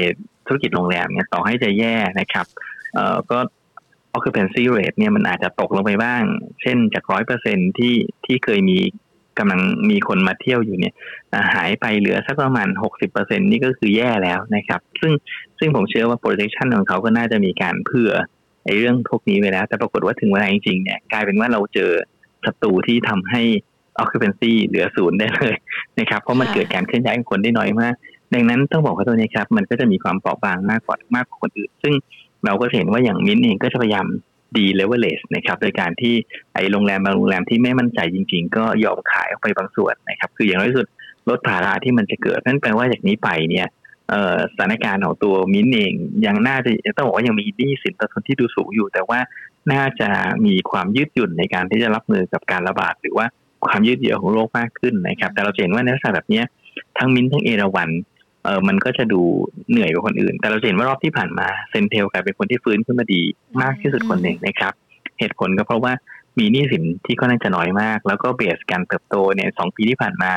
ธุรกิจโรงแรมเนี่ยต่อให้จะแย่นะครับเอ่อก็ occupancy rate เนี่ยมันอาจจะตกลงไปบ้าง เช่นจากร้อยเปอร์เซ็นที่ที่เคยมี กำลังมีคนมาเที่ยวอยู่เนี่ยหายไปเหลือสักประมาณหกสิบเปอร์เซ็นนี่ก็คือแย่แล้วนะครับ ซึ่งซึ่งผมเชื่อว่า projection ของเขาก็น่าจะมีการเผื่อไอ้เรื่องพวกนี้ไปแล้ว แต่ปรากฏว่าถึงเวลาจริงๆเนี่ยกลายเป็นว่าเราเจอศัตรูที่ทำให้ occupancy เหลือศูนย์ได้เลยนะครับ เพราะมันเกิดการเคลื่อนย้ายของคนได้น้อยมาก ดังนั้นต้องบอกว่าตัวนี้ครับ มันก็จะมีความเปราะบางมากกว่ามากกว่าคนอื่น ซึ่งเราก็เห็นว่าอย่างมิ้นเองก็จะพยายาม ดีเลเวลเลสนะครับโดยการที่ไอ้โรงแรมบางโรงแรมที่ไม่มั่นใจจริง ๆ ก็ยอมขายออกไปบางส่วนนะครับ คืออย่างน้อยสุดลดภาระที่มันจะเกิดนั่นแปลว่าจากนี้ไปเนี่ยสถานการณ์ของตัวมิ้นเองยังน่าจะต้องบอกว่ายังมีหนี้สินต่อทุนที่ดูสูงอยู่ แต่ว่าน่าจะมีความยืดหยุ่นในการที่จะรับมือกับการระบาด หรือว่าความยืดเยื้อของโรคมากขึ้นนะครับ แต่เราเห็นว่าในลักษณะแบบนี้ทั้งมิ้นทั้งเอราวัน เออมันก็จะดูเหนื่อยกว่าคนอื่น แต่เราเห็นว่ารอบที่ผ่านมาเซนเทลกลายเป็นคนที่ฟื้นขึ้นมาดีมากที่สุดคนหนึ่งนะครับ เหตุผลก็เพราะว่ามีหนี้สินที่ค่อนข้างจะน้อยมาก แล้วก็เบสการเติบโตเนี่ยสองปีที่ผ่านมา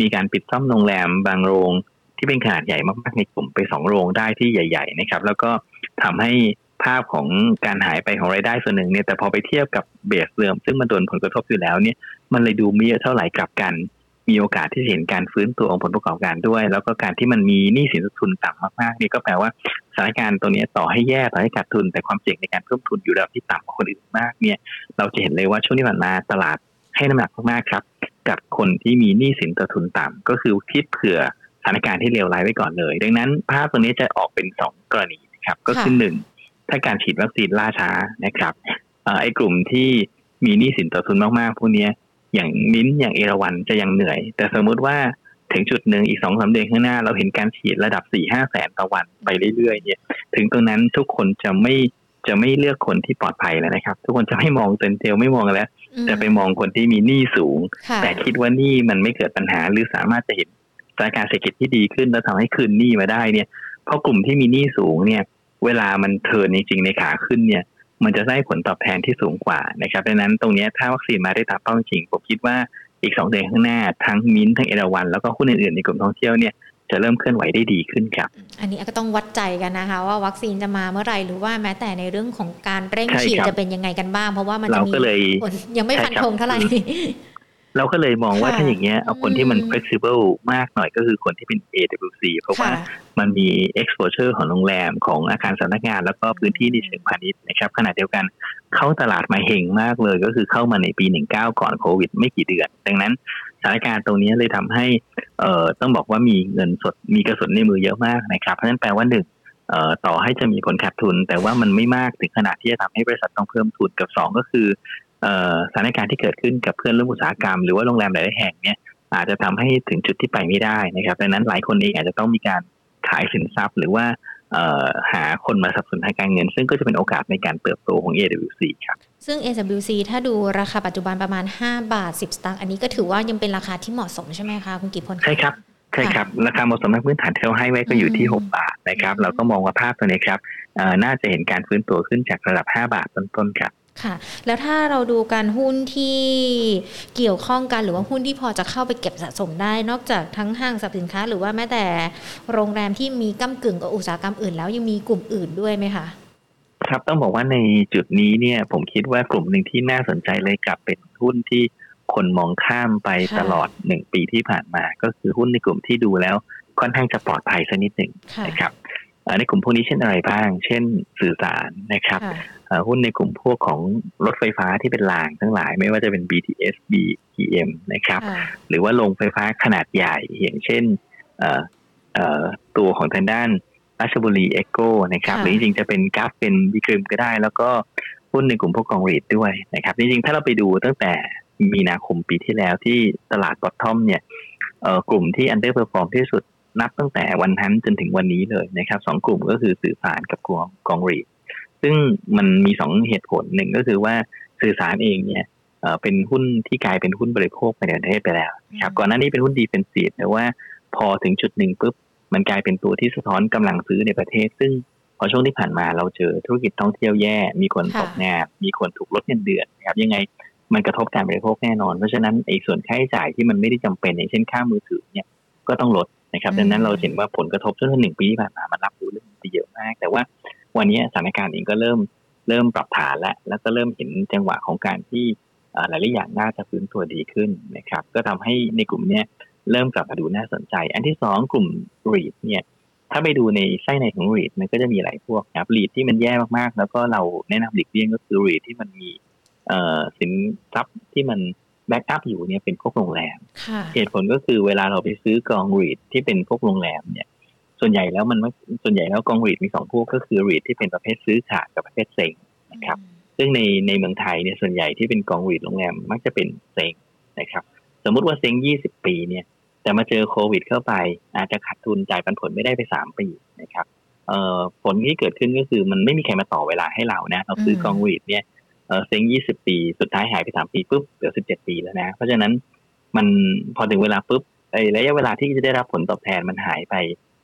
มีการปิดซ่อมโรงแรมบางโรงที่เป็นขนาดใหญ่มากๆในกลุ่มไปสองโรงได้ที่ใหญ่ ๆ นะครับ แล้วก็ทำให้ภาพของการหายไปของรายได้ส่วนหนึ่งเนี่ยแต่พอไปเทียบกับเบสเดิมซึ่งมันโดนผลกระทบอยู่แล้วเนี่ยมันเลยดูไม่เยอะเท่าไหร่กลับกัน มีโอกาสที่เห็นการฟื้นตัวของผลประกอบการด้วย แล้วก็การที่มันมีหนี้สินทุนต่ำมากๆนี่ก็แปลว่าสถานการณ์ตัวนี้ต่อให้แย่ต่อให้ขาดทุน แต่ความเสี่ยงในการเพิ่มทุนอยู่ระดับที่ต่ำกว่าคนอื่นมากเนี่ย เราจะเห็นเลยว่าช่วงที่ผ่านมาตลาดให้น้ำหนักมากๆครับ กับคนที่มีหนี้สินต่อทุนต่ำก็คือคิดเผื่อสถานการณ์ที่เลวร้ายไว้ก่อนเลย ดังนั้นภาพตัวนี้จะออกเป็นสองกรณีนะครับ ก็คือหนึ่งถ้าการฉีดวัคซีนล่าช้านะครับไอ้กลุ่มที่มีหนี้สินต่อทุนมากๆพวกนี้ อย่างมิ้นอย่างเอราวันจะยังเหนื่อย แต่สมมุติว่าถึงจุดหนึ่งอีกสองสาเดือนข้างหน้า เราเห็นการฉีดระดับสี่ห้าแสนต่อวันไปเรื่อยๆเนี่ย ถึงตรงนั้นทุกคนจะไม่จะไม่เลือกคนที่ปลอดภัยแล้วนะครับ ทุกคนจะไม่มองเซนเทลไม่มองแล้วจะไปมองคนที่มีหนี้สูง แต่คิดว่าหนี้มันไม่เกิดปัญหา หรือสามารถจะเห็นสถานการณ์เศรษฐกิจที่ดีขึ้นแล้วทำให้คืนหนี้มาได้เนี่ยเพราะกลุ่มที่มีหนี้สูงเนี่ย เวลามันเทินจริงๆในขาขึ้นเนี่ย มันจะได้ผลตอบแทนที่สูงกว่านะครับดังนั้นตรงนี้ถ้าวัคซีนมาได้ตามเป้าจริงผมคิดว่าอีกสองเดือนข้างหน้าทั้งมินทั้งเอราวันแล้วก็หุ้นอื่นๆในกลุ่มท่องเที่ยวเนี่ยจะเริ่มเคลื่อนไหวได้ดีขึ้นครับ อันนี้ก็ต้องวัดใจกันนะคะ ว่าวัคซีนจะมาเมื่อไหร่หรือว่าแม้แต่ในเรื่องของการเร่งฉีดจะเป็นยังไงกันบ้าง เพราะว่ามันจะมีผลยังไม่ฟันธงเท่าไหร่ เราก็เลยมองว่าถ้าอย่างเงี้ยเอาคนที่มัน flexible มากหน่อยก็คือคนที่เป็น AWC เพราะว่ามันมี exposure ของโรงแรมของอาคารสำนักงาน แล้วก็พื้นที่ในเชิงพาณิชย์นะครับขณะเดียวกันเข้าตลาดมาเฮงมากเลยก็คือเข้ามาในปี 19 ก่อนโควิด ไม่กี่เดือน ดังนั้นสถานการณ์ตรงนี้เลยทำให้เอ่อต้องบอกว่ามีเงินสดมีกระสุนในมือเยอะมากนะครับเพราะฉะนั้นแปลว่าหนึ่งต่อให้จะมีผลขาดทุน แต่ว่ามันไม่มากถึงขนาดที่จะทำให้บริษัทต้องเพิ่มทุนกับสองก็คือ สถานการณ์ที่เกิดขึ้นกับเพื่อนร่วมอุตสาหกรรมหรือว่าโรงแรมหลายแห่งเนี่ยอาจจะทำให้ถึงจุดที่ไปไม่ได้นะครับดังนั้นหลายคนเองอาจจะต้องมีการขายสินทรัพย์ หรือว่าหาคนมาสนับสนุนทางการเงิน ซึ่งก็จะเป็นโอกาสในการเติบโตของ AWC ครับ ซึ่ง AWC ถ้าดูราคาปัจจุบันประมาณ 5 บาท 10 สตางค์อันนี้ก็ถือว่ายังเป็นราคาที่เหมาะสมใช่ไหมคะ คุณกิพลใช่ครับ ใช่ครับ ราคาเหมาะสมพื้นฐานที่เราให้ไว้ก็อยู่ที่ 6 บาทนะครับ เราก็มองว่าภาพตัวนี้ครับน่าจะเห็นการฟื้นตัวขึ้นจากระดับ 5 บาทต้นๆครับค่ะ แล้วถ้าเราดูการหุ้นที่เกี่ยวข้องกันหรือว่าหุ้นที่พอจะเข้าไปเก็บสะสมได้ นอกจากทั้งห้างสรรพสินค้า หรือว่าแม้แต่โรงแรมที่มีก้ากึ่งกับอุตสาหกรรมอื่นแล้วยังมีกลุ่มอื่นด้วยไหมคะครับต้องบอกว่าในจุดนี้เนี่ยผมคิดว่ากลุ่มหนึ่งที่น่าสนใจเลยกับเป็นหุ้นที่ คนมองข้ามไปตลอดหนึ่งปีที่ผ่านมา ก็คือหุ้นในกลุ่มที่ดูแล้วค่อนข้างจะปลอดภัยสักนิดหนึ่งนะครับในกลุ่มพวกนี้เช่นอะไรบ้าง เช่นสื่อสารนะครับหุ้นในกลุ่มพวกของรถไฟฟ้าที่เป็นรางทั้งหลาย ไม่ว่าจะเป็น BTS BTM นะครับ หรือว่าลงไฟฟ้าขนาดใหญ่อย่างเช่นตัวของทางด้านราชบุรี EGCO นะครับ หรือจริงๆจะเป็น GULF เป็น B.Grimm ก็ได้ แล้วก็หุ้นในกลุ่มพวกกอง REIT ด้วยนะครับ จริงๆ ถ้าเราไปดูตั้งแต่ มีนาคมปีที่แล้วที่ตลาด bottom เนี่ยกลุ่มที่ underperform ที่สุดนับตั้งแต่วันนั้นจนถึงวันนี้เลยนะครับสองกลุ่มก็คือสื่อสารกับกองกอง REIT ซึ่งมันมีสองเหตุผลหนึ่งก็คือว่าสื่อสารเองเนี่ยเป็นหุ้นที่กลายเป็นหุ้นบริโภคไปในประเทศไปแล้วครับก่อนหน้านี้เป็นหุ้นดีเฟนซีฟแต่ว่าพอถึงจุดหนึ่งปุ๊บมันกลายเป็นตัวที่สะท้อนกำลังซื้อในประเทศ ซึ่งพอช่วงที่ผ่านมาเราเจอธุรกิจท่องเที่ยวแย่ มีคนตกงานมีคนถูกลดเงินเดือนนะครับยังไง มันกระทบการบริโภคแน่นอน เพราะฉะนั้นไอ้ส่วนค่าใช้จ่ายที่มันไม่ได้จำเป็นอย่างเช่นค่ามือถือเนี่ยก็ต้องลดนะครับดังนั้นเราเห็นว่าผลกระทบช่วงหนึ่งปีที่ผ่านมามันรับรู้เรื่องนี้เยอะมาก แต่ว่าวันนี้สถานการณ์เองก็เริ่มเริ่มปรับฐานแล้ว แล้วก็เริ่มเห็นจังหวะของการที่หลายๆอย่างน่าจะฟื้นตัวดีขึ้นนะครับก็ทำให้ในกลุ่มเนี้ยเริ่มกลับมาดูน่าสนใจ อันที่สองกลุ่ม REIT เนี่ยถ้าไปดูในไส้ในของ REIT มันก็จะมีหลายพวกครับ REIT ที่มันแย่มากๆ แล้วก็เราแนะนำหลีกเลี่ยงก็คือ REIT ที่มันมี สินทรัพย์ที่มัน backup อยู่เนี่ยเป็นพวกโรงแรม เหตุผลก็คือเวลาเราไปซื้อกอง REIT ที่เป็นพวกโรงแรมเนี่ย ส่วนใหญ่แล้วมันส่วนใหญ่แล้วกอง REIT มีสองพวกก็คือ REIT ที่เป็นประเภทซื้อขาดกับประเภทเซ้งนะครับ ซึ่งในในเมืองไทยเนี่ยส่วนใหญ่ที่เป็นกองรีดโรงแรมมักจะเป็นเซ็งนะครับ สมมุติว่าเซ็งยี่สิบปีเนี่ย แต่มาเจอโควิด เข้าไปอาจจะขาดทุนจ่ายปันผลไม่ได้ไปสามปีนะครับเอ่อผลที่เกิดขึ้นก็คือมันไม่มีใครมาต่อเวลาให้เรานะเราซื้อกองวีดเนี่ย เซ็งยี่สิบปี สุดท้ายหายไปสามปีปุ๊บเหลือสิบเจ็ดปีแล้วนะ เพราะฉะนั้นมันพอถึงเวลาปุ๊บไอ้ระยะเวลาที่จะได้รับผลตอบแทนมันหายไป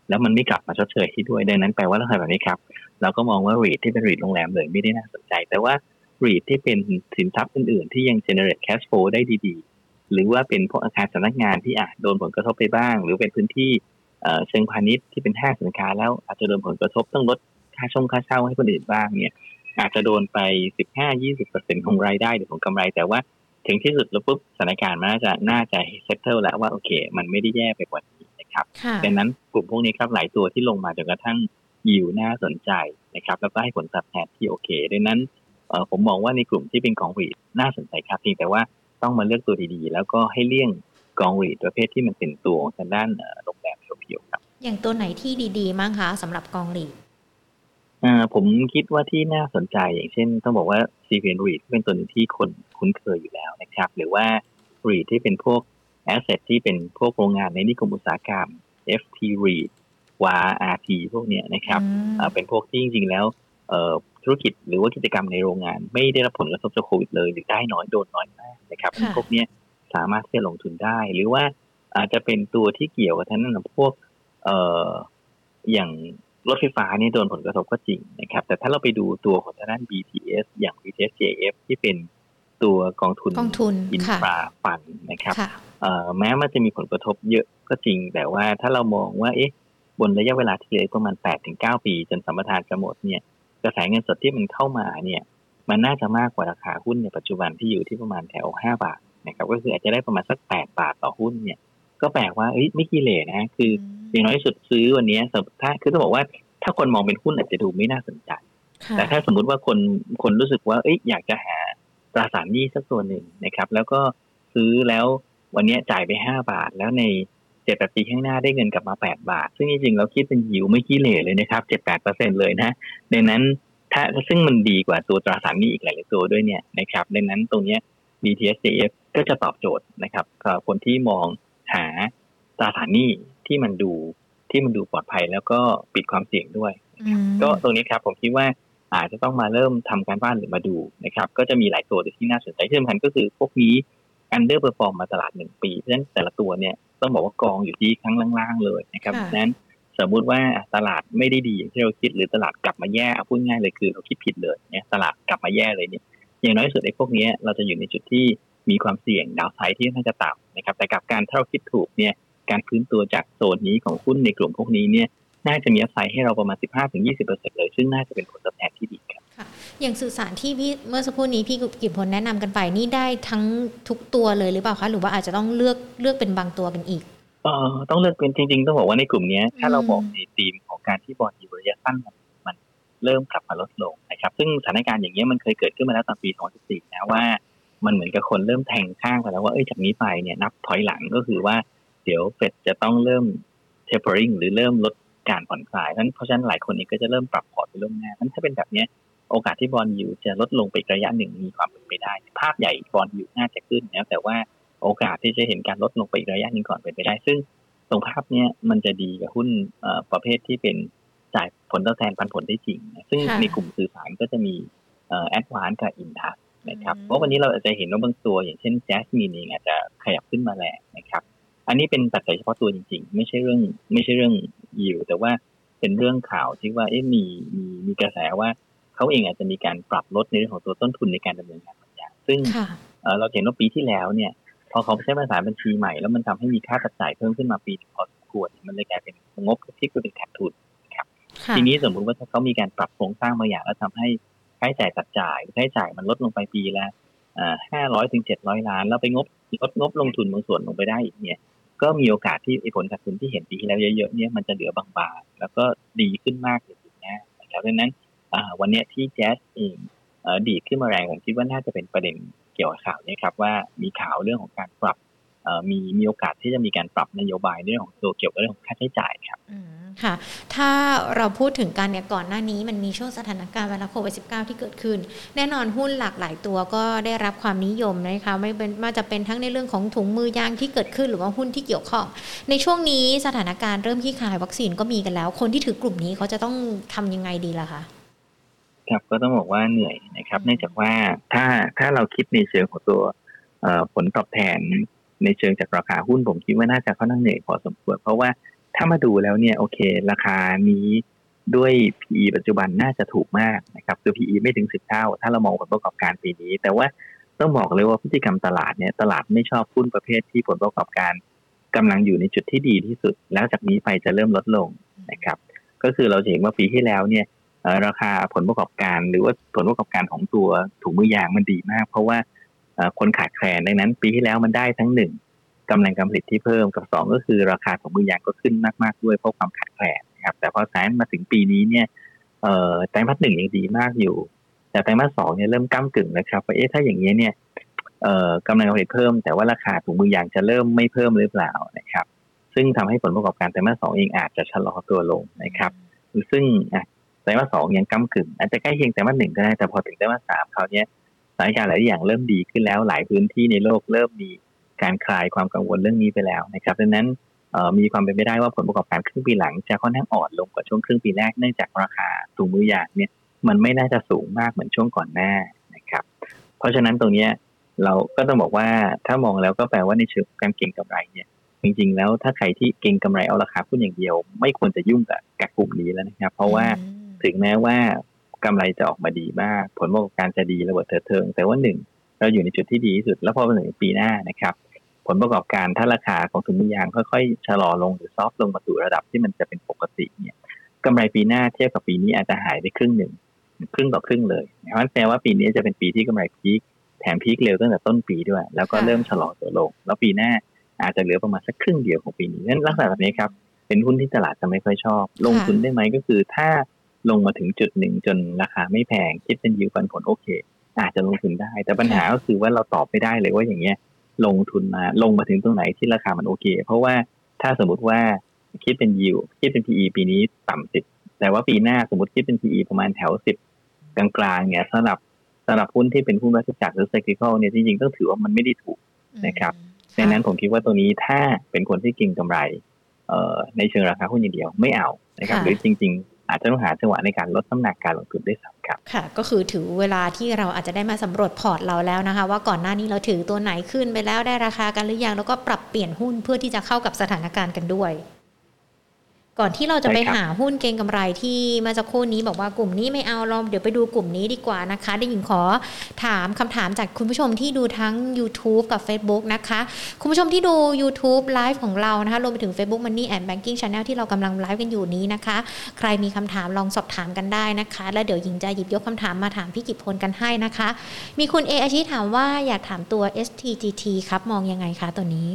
แล้วมันไม่กลับมาชดเชยที่ด้วยดังนั้นแปลว่าเราทำแบบนี้ครับ เราก็มองว่า REIT ที่เป็น REIT โรงแรมเลยไม่ได้น่าสนใจ แต่ว่า REIT ที่เป็นสินทรัพย์อื่นๆ ที่ยัง generate cash flow ได้ดีๆ หรือว่าเป็นพวกอาคารสำนักงานที่อาจโดนผลกระทบไปบ้าง หรือเป็นพื้นที่เชิงพาณิชย์ที่เป็นห้างสินค้าแล้วอาจจะโดนผลกระทบต้องลดค่าช่องค่าเช่าให้คนอื่นบ้างเนี่ย อาจจะโดนไปสิบห้ายี่สิบเปอร์เซ็นต์ของรายได้หรือของกำไร แต่ว่าถึงที่สุดแล้วปุ๊บสถานการณ์มันน่าจะน่าจะ settle แล้วว่าโอเค มันไม่ได้แย่ไปกว่านี้นะครับดังนั้นกลุ่มพวกนี้ครับหลายตัวที่ลงมาจนกระทั่งยิวน่าสนใจนะครับ แล้วก็ให้ผลตอบแทนที่โอเคดังนั้นผมมองว่าในกลุ่มที่เป็นของวีน่าสนใจครับเพียงแต่ว่าต้องมาเลือกตัวดีๆ แล้วก็ให้เลี่ยงกองรีดประเภทที่มันเป็นตัวทางด้านโรงแรมเพียวๆครับ อย่างตัวไหนที่ดีๆมั้งคะสำหรับกองรีด อ่าผมคิดว่าที่น่าสนใจอย่างเช่น ต้องบอกว่าซีเ n นรีดเป็นตัวนึงที่คนคุ้นเคยอยู่แล้วนะครับ หรือว่ารีดที่เป็นพวกแอสเซทที่เป็นพวกโรงงานในนิคมอุตสาหกรรม FT REIT วา RT พวกเนี้ยนะครับอ่าเป็นพวกที่จริงๆแล้วเอ่อธุรกิจหรือว่ากิจกรรมในโรงงาน ไม่ได้รับผลกระทบจากโควิดเลย หรือได้น้อยโดนน้อยมากนะครับพวกนี้สามารถที่จะลงทุนได้ หรือว่าอาจจะเป็นตัวที่เกี่ยวกับท่านั้นพวกเอ่ออย่าง รถไฟฟ้านี่โดนผลกระทบก็จริงนะครับ แต่ถ้าเราไปดูตัวของทางด้าน BTS อย่าง BTS JF ที่เป็นตัวกองทุนกองทุนอินฟราฟันนะครับแม้มันจะมีผลกระทบเยอะก็จริง แต่ว่าถ้าเรามองว่าเอ๊ะบนระยะเวลาที่เหลือประมาณ 8-9 ปี จนสัมปทานจะหมดเนี่ยกระแสเงินสดที่มันเข้ามาเนี่ย มันน่าจะมากกว่าราคาหุ้นในปัจจุบันที่อยู่ที่ประมาณแถวห้าบาทนะครับก็คืออาจจะได้ประมาณสักแปดบาทต่อหุ้นเนี่ย ก็แปลว่าเอ้ยไม่กี่เลนะ คืออย่างน้อยสุดซื้อวันนี้สถ้าคือต้องบอกว่าถ้าคนมองเป็นหุ้นอาจจะดูไม่น่าสนใจ แต่ถ้าสมมุติว่าคนคนรู้สึกว่าเอ้ยอยากจะหาตราสารหนี้สักตัวหนึ่งนะครับ แล้วก็ซื้อแล้ววันนี้จ่ายไปห้าบาท แล้วในเจ็ดแปดปีข้างหน้าได้เงินกลับมาแปดบาท ซึ่งจริงๆเราคิดเป็นยิวไม่กี่เลเลยนะครับเจ็ดแปดเปอร์เซ็นเลยนะดังนั้นถ้าซึ่งมันดีกว่าตัวตราสารหนี้อีกหลายๆตัวด้วยเนี่ยนะครับดังนั้นตรงเนี้ย BTSCF ก็จะตอบโจทย์นะครับกับคนที่มอง หาตราสารหนี้ที่มันดูที่มันดูปลอดภัยแล้วก็ปิดความเสี่ยงด้วย ก็ตรงนี้ครับผมคิดว่าอาจจะต้องมาเริ่มทำการบ้านหรือมาดูนะครับ ก็จะมีหลายตัวที่น่าสนใจที่สำคัญก็คือพวกนี้ under perform มาตลาดหนึ่งปีเพราะฉะนั้นแต่ละตัวเนี่ยต้องบอกว่ากองอยู่ที่ครั้งล่างๆเลยนะครับนั้นสมมุติว่าตลาดไม่ได้ดีอย่างที่เราคิดหรือตลาดกลับมาแย่เอาพูดง่ายเลยคือเราคิดผิดเลยเนี่ยตลาดกลับมาแย่เลยเนี่ยอย่างน้อยสุดไอ้พวกนี้เราจะอยู่ในจุดที่มีความเสี่ยงดาวไซด์ที่น่าจะต่ำ นะครับแต่กับการถ้าเราคิดถูกเนี่ยการฟื้นตัวจากโซนนี้ของหุ้นในกลุ่มพวกนี้เนี่ยน่าจะมีอัพไซด์ให้เราประมาณ 15-20%เลยซึ่งน่าจะเป็นผลตอบแทนที่ดีครับอย่างสื่อสารที่พี่เมื่อสักครู่นี้พี่กิจพลแนะนำกันไปนี่ได้ทั้งทุกตัวเลยหรือเปล่าคะหรือว่าอาจจะต้องเลือกเลือกเป็นบางตัวกันอีกเออต้องเลือกเป็นจริง ๆ ต้องบอกว่าในกลุ่มนี้ถ้าเราบอกในธีมของการที่บอลอยู่ระยะสั้นมันเริ่มกลับมาลดลงนะครับซึ่งสถานการณ์อย่างนี้มันเคยเกิดขึ้นมาแล้วตอนปี 2014 นะว่า มันเหมือนกับคนเริ่มแทงข้างไปแล้วว่าเอ้ยจากนี้ไปเนี่ยนับถอยหลังก็คือว่า เดี๋ยวเฟดจะต้องเริ่ม tapering หรือเริ่มลดการผ่อนคลายนั้นเพราะฉะนั้นหลายคนเองก็จะเริ่มปรับพอร์ตไปล่วงหน้านั้นถ้าเป็นแบบนี้โอกาสที่บอลยูจะลดลงไประยะหนึ่งมีความเป็นไปได้ ภาพใหญ่บอลยูน่าจะขึ้นนะแต่ว่าโอกาสที่จะเห็นการลดลงไประยะหนึ่งก่อนเป็นไปได้ ซึ่งตรงภาพเนี้ยมันจะดีกับหุ้นประเภทที่เป็นจ่ายผลตอบแทนปันผลได้จริง ซึ่งในกลุ่มสื่อสารก็จะมีแอดวานกับอินทัส นะครับเพราะวันนี้เราอาจจะเห็นว่าบางตัว อย่างเช่นแจสมินเองอาจจะขยับขึ้นมาแรงนะครับ อันนี้เป็นปัจจัยเฉพาะตัวจริง ๆ ไม่ใช่เรื่องไม่ใช่เรื่องยิวแต่ว่าเป็นเรื่องข่าวที่ว่าเอ๊ะมีมีมีกระแสว่าเขาเองอาจจะมีการปรับลดในเรื่องของตัวต้นทุนในการดำเนินงานบางอย่างซึ่งเราเห็นว่าปีที่แล้วเนี่ยพอเขาใช้ภาษาบัญชีใหม่แล้วมันทำให้มีค่าจัดจ่ายเพิ่มขึ้นมาปีพอสมควรมันเลยกลายเป็นงบที่คือเป็นขาดทุนครับทีนี้สมมุติว่าถ้าเขามีการปรับโครงสร้างบางอย่างแล้วทำให้ ค่าใช้จ่ายจัดจ่ายค่าใช้จ่ายมันลดลงไปปีละห้าร้อยถึงเจ็ดร้อยล้าน แล้วไปงบลดงบลงทุนบางส่วนลงไปได้อีกเนี่ย ก็มีโอกาสที่ผลขาดทุนที่เห็นปีที่แล้วเยอะๆเนี่ยมันจะเหลือบางๆแล้วก็ดีขึ้นมากในปีหน้นะครับดังนั้นวันนี้ที่แจ๊สเองดีขึ้นมาแรงผมคิดว่าน่าจะเป็นประเด็นเกี่ยวกับข่าวนี้ครับว่ามีข่าวเรื่องของการปรับ มีมีโอกาสที่จะมีการปรับนโยบายเรื่องของตัวเกี่ยวกับเรื่องของค่าใช้จ่ายครับค่ะ ถ้าเราพูดถึงการเนี่ยก่อนหน้านี้มันมีช่วงสถานการณ์ไวรัสโควิด -19 ที่เกิดขึ้น แน่นอนหุ้นหลากหลายตัวก็ได้รับความนิยมนะคะไม่เป็นมาจะเป็นทั้งในเรื่องของถุงมือยางที่เกิดขึ้นหรือว่าหุ้นที่เกี่ยวข้อง ในช่วงนี้สถานการณ์เริ่มที่ขายวัคซีนก็มีกันแล้ว คนที่ถือกลุ่มนี้เขาจะต้องทำยังไงดีล่ะคะครับก็ต้องบอกว่าเหนื่อยนะครับ เนื่องจากว่าถ้าถ้าเราคิดในเชิงของตัวผลตอบแทน ในเชิงจากราคาหุ้นผมคิดว่าน่าจะค่อนข้างเหนื่อยพอสมควร เพราะว่าถ้ามาดูแล้วเนี่ยโอเค ราคานี้ด้วย PE ปัจจุบันน่าจะถูกมากนะครับคือ PE ไม่ถึงสิบเท่า ถ้าเรามองผลประกอบการปีนี้ แต่ว่าต้องบอกเลยว่าพฤติกรรมตลาดเนี่ยตลาดไม่ชอบหุ้นประเภทที่ผลประกอบการกำลังอยู่ในจุดที่ดีที่สุด แล้วจากนี้ไปจะเริ่มลดลงนะครับ ก็คือเราเห็นว่าปีที่แล้วเนี่ยราคาผลประกอบการ หรือว่าผลประกอบการของตัวถุงมือยางมันดีมาก เพราะว่า คนขาดแคลนดังนั้น ปีที่แล้วมันได้ทั้งหนึ่งกำลังการผลิตที่เพิ่มกับสองก็คือราคาของมือยางก็ขึ้นมาก ๆ ด้วยเพราะความขาดแคลนนะครับแต่พอสายมาถึงปีนี้เนี่ยเอ่อไตรมาสหนึ่งยังดีมากอยู่ แต่ไตรมาสสองเนี่ยเริ่มก้ากึ่งนะครับว่าเอ๊ะถ้าอย่างนี้เนี่ยกำลังการผลิตเพิ่ม แต่ว่าราคาถุงมือยางจะเริ่มไม่เพิ่มหรือเปล่านะครับ ซึ่งทำให้ผลประกอบการไตรมาสสองเองอาจจะชะลอตัวลงนะครับ ซึ่งไตรมาสสองยังก้ากึ่งอาจจะใกล้เคียงไตรมาสหนึ่งก็ได้แต่พอถึงไตรมาสสามเขาเนี้ย สถานการณ์หลายอย่างเริ่มดีขึ้นแล้วหลายพื้นที่ในโลกเริ่มมีการคลายความกังวลเรื่องนี้ไปแล้วนะครับดังนั้นมีความเป็นไปได้ว่าผลประกอบการครึ่งปีหลังจะค่อนข้างอ่อนลงกว่าช่วงครึ่งปีแรกเนื่องจากราคาถุงมือยางเนี่ยมันไม่น่าจะสูงมากเหมือนช่วงก่อนหน้านะครับ เพราะฉะนั้นตรงนี้เราก็ต้องบอกว่าถ้ามองแล้วก็แปลว่าในเชิงการเก็งกำไรเนี่ยจริงๆ แล้วถ้าใครที่เก็งกำไรเอาราคาหุ้นอย่างเดียว ไม่ควรจะยุ่งกับกับกลุ่มนี้แล้วนะครับ เพราะว่าถึงแม้ว่า กำไรจะออกมาดีมาก ผลประกอบการจะดีระเบิดเถิดเทิง แต่ว่าหนึ่งเราอยู่ในจุดที่ดีที่สุด แล้วพอมาถึงปีหน้านะครับ ผลประกอบการถ้าราคาของถุงมือยางค่อยๆชะลอลงหรือซอฟลงมาสู่ระดับที่มันจะเป็นปกติเนี่ยกำไรปีหน้าเทียบกับปีนี้อาจจะหายไปครึ่งหนึ่งครึ่งต่อครึ่งเลยเพราะฉะนั้นแปลว่าปีนี้จะเป็นปีที่กำไรพีคแถมพีคเร็วตั้งแต่ต้นปีด้วย แล้วก็เริ่มชะลอตัวลง แล้วปีหน้าอาจจะเหลือประมาณสักครึ่งเดียวของปีนี้นั้นลักษณะแบบนี้ครับเป็นหุ้นที่ตลาดจะไม่ค่อยชอบ ลงทุนได้ไหมก็คือถ้า ลงมาถึงจุดหนึ่งจนราคาไม่แพง คิดเป็นยิวปันผลโอเค อาจจะลงทุนได้ แต่ปัญหาก็คือว่าเราตอบไม่ได้เลยว่าอย่างเงี้ยลงทุนมาลงมาถึงตรงไหนที่ราคามันโอเค เพราะว่าถ้าสมมติว่าคิดเป็นยิวคิดเป็น PE ปีนี้ต่ำสิบแต่ว่าปีหน้าสมมติคิดเป็น PE ประมาณแถวสิบกลางๆเนี่ยสำหรับสำหรับหุ้นที่เป็นหุ้นวัฏจักรหรือ cyclical เนี่ยจริงๆต้องถือว่ามันไม่ได้ถูกนะครับดังนั้นผมคิดว่าตัวนี้ถ้าเป็นคนที่เก่งกำไรเอ่อในเชิงราคาหุ้นอย่างเดียวไม่เอานะครับหรือจริง ๆ อาจจะต้องหาจังหวะในการลดน้ำหนักการลงทุนได้สำครัญค่ะ ก็คือถือเวลาที่เราอาจจะได้มาสำรวจพอร์ตเราแล้วนะคะ ว่าก่อนหน้านี้เราถือตัวไหนขึ้นไปแล้วได้ราคากันหรือยังแล้วก็ปรับเปลี่ยนหุ้นเพื่อที่จะเข้ากับสถานการณ์กันด้วย ก่อนที่เราจะไปหาหุ้นเก็งกำไรที่มาสักครู่นี้บอกว่ากลุ่มนี้ไม่เอาเราเดี๋ยวไปดูกลุ่มนี้ดีกว่านะคะ ได้ยินขอถามคำถามจากคุณผู้ชมที่ดูทั้ง YouTube กับ Facebook นะคะ คุณผู้ชมที่ดู YouTube ไลฟ์ของเรานะคะรวมไปถึง Facebook Money and Banking Channel ที่เรากำลังไลฟ์กันอยู่นี้นะคะ ใครมีคำถามลองสอบถามกันได้นะคะ แล้วเดี๋ยวหญิงจะหยิบยกคำถามมาถามพี่กิจพลกันให้นะคะ มีคุณเออาชีถามว่าอยากถามตัว STGT ครับมองยังไงคะตัวนี้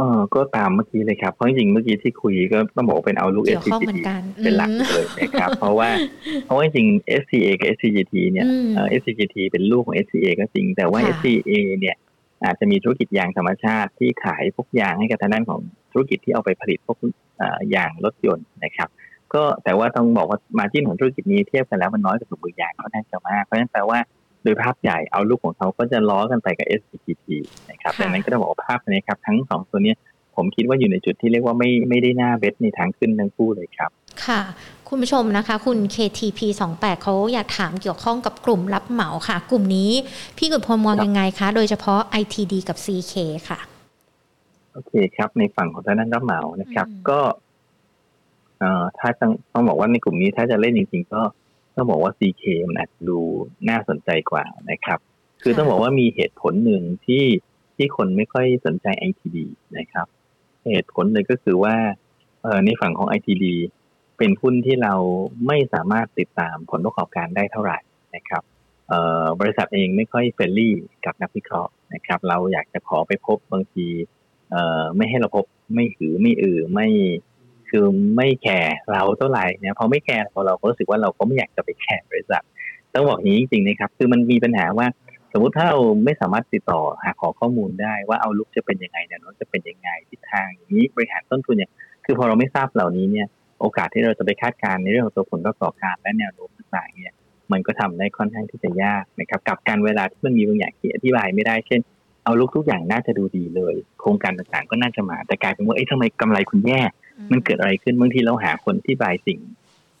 อ๋อก็ตามเมื่อกี้เลยครับ เพราะจริงเมื่อกี้ที่คุยก็ต้องบอกเป็นเอาลูก SCGT เป็นหลักเลยนะครับ เพราะว่าเพราะว่าจริง SCA กับ SCGT เนี่ย SCGT เป็นลูกของ SCA ก็จริง แต่ว่า SCA เนี่ยอาจจะมีธุรกิจยางธรรมชาติที่ขายพวกยางให้กับทางด้านของธุรกิจที่เอาไปผลิตพวกยางรถยนต์นะครับ ก็แต่ว่าต้องบอกว่ามาจิ้นของธุรกิจนี้เทียบกันแล้วมันน้อยกว่าถุงมือยางเขาแน่จะมากเพราะฉะนั้นแปลว่า โดยภาพใหญ่เอาลูกของเขาก็จะล้อกันไปกับ SCPT นะครับดังนั้นก็ต้องบอกว่าภาพนี้ครับทั้งสองตัวนี้ผมคิดว่าอยู่ในจุดที่เรียกว่าไม่ไม่ได้หน้าเบสในทางขึ้นทั้งคู่เลยครับ ค่ะ คุณผู้ชมนะคะ คุณ KTP 28เขาอยากถามเกี่ยวข้องกับกลุ่มรับเหมาค่ะ กลุ่มนี้พี่กุดพลมองยังไงคะ โดยเฉพาะ ITD กับ CK ค่ะ โอเคครับ ในฝั่งของทางด้านรับเหมานะครับ ก็ เอ่อถ้าต้องต้องบอกว่าในกลุ่มนี้ถ้าจะเล่นจริงๆก็ ต้องบอกว่า CK มันอาจจะดูน่าสนใจกว่านะครับ คือต้องบอกว่ามีเหตุผลหนึ่งที่ที่คนไม่ค่อยสนใจ ITD นะครับ เหตุผลเลยก็คือว่าเอ่อในฝั่งของ ITD เป็นหุ้นที่เราไม่สามารถติดตามผลประกอบการได้เท่าไหร่นะครับเอ่อบริษัทเองไม่ค่อย friendly กับนักวิเคราะห์นะครับ เราอยากจะขอไปพบบางทีเอ่อไม่ให้เราพบไม่หือไม่อือไม่ คือไม่แคร์เราเท่าไหร่เนี่ยพอไม่แคร์พอเราก็รู้สึกว่าเราก็ไม่อยากจะไปแคร์บริษัทต้องบอกอย่างนี้จริงๆนะครับ คือมันมีปัญหาว่าสมมุติถ้าเราไม่สามารถติดต่อหาขอข้อมูลได้ว่าเอาลุกจะเป็นยังไงเนี่ยน้นจะเป็นยังไงทิศทางอย่างนี้บริหารต้นทุนเนี่ยคือพอเราไม่ทราบเหล่านี้เนี่ยโอกาสที่เราจะไปคาดการณ์ในเรื่องของตัวผลประกอบการและแนวโน้มต่างๆเนี่ยมันก็ทำได้ค่อนข้างที่จะยากนะครับกับการเวลาที่มันมีบางอย่างที่อธิบายไม่ได้เช่น เอาลุกทุกอย่างน่าจะดูดีเลย โครงการต่างๆ ก็น่าจะมาแต่กลายเป็นว่าเอ๊ะทำไมกำไรคุณแย่ มันเกิดอะไรขึ้นบางทีเราหาคนที่บายสิ่ง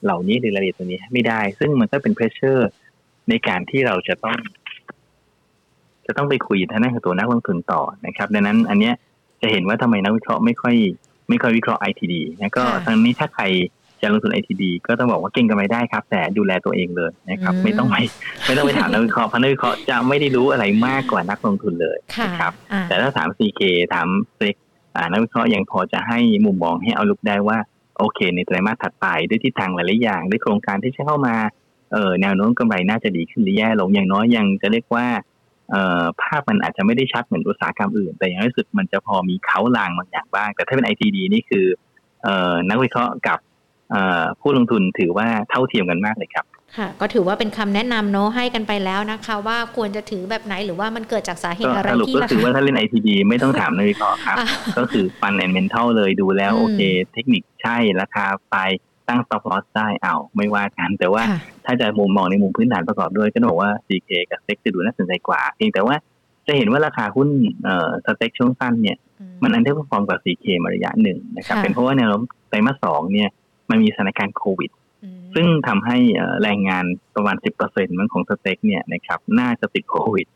เหล่านี้หรือรายละเอียดตัวนี้ไม่ได้ ซึ่งมันก็เป็นเพรสเชอร์ในการที่เราจะต้อง จะต้องไปคุยทางด้านของตัวนักลงทุนต่อนะครับ ดังนั้น อันเนี้ยจะเห็นว่าทำไมนักวิเคราะห์ไม่ค่อย ไม่ค่อยวิเคราะห์ ITD นะก็ทางนี้ถ้าใครจะลงทุน ITD ก็ต้องบอกว่าเก่งกำไรได้ครับ แต่ดูแลตัวเองเลยนะครับ ไม่ต้องไปไม่ต้องไปถามนักวิเคราะห์เพราะนักวิเคราะห์จะไม่ได้รู้อะไรมากกว่านักลงทุนเลยนะครับ แต่ถ้าถาม CK ถามเซ็ก นักวิเคราะห์ยังพอจะให้มุมมองให้เอาลุกได้ว่าโอเค ในไตรมาสถัดไปด้วยทิศทางหลายๆอย่างด้วยโครงการที่จะเข้ามาเออแนวโน้มกำไรน่าจะดีขึ้นหรือแย่ลงอย่างน้อยยังจะเรียกว่าเอ่อภาพมันอาจจะไม่ได้ชัดเหมือนอุตสาหกรรมอื่น แต่อย่างน้อยสุดมันจะพอมีเขาลางบางอย่างบ้าง แต่ถ้าเป็น ITD นี่คือเอ่อนักวิเคราะห์กับผู้ลงทุนถือว่าเท่าเทียมกันมากเลยครับ ค่ะก็ถือว่าเป็นคำแนะนำเนาะให้กันไปแล้วนะคะ ว่าควรจะถือแบบไหนหรือว่ามันเกิดจากสาเหตุอะไรที่ก็คือว่าถ้าเล่น ITD ไม่ต้องถามนักวิเคราะห์ครับ ก็คือ fundamental เลยดูแล้วโอเค เทคนิคใช่ราคาไปตั้ง stop loss ได้เอาไม่ว่ากัน แต่ว่าถ้าจะมุมมองในมุมพื้นฐานประกอบด้วยก็บอกว่า CK กับ STEC จะดูน่าสนใจกว่าเพียงแต่ว่าจะเห็นว่าราคาหุ้นเอ่อ STEC ช่วงสั้นเนี่ย มัน underperform กว่า CK มาระยะหนึ่งนะครับเป็นเพราะว่าแนวโน้มไตรมาสสองเนี่ยมันมีสถานการณ์โควิด ซึ่งทำให้แรงงานประมาณสิบเปอร์เซ็นต์มันของ STEC เนี่ยนะครับน่าจะติดโควิด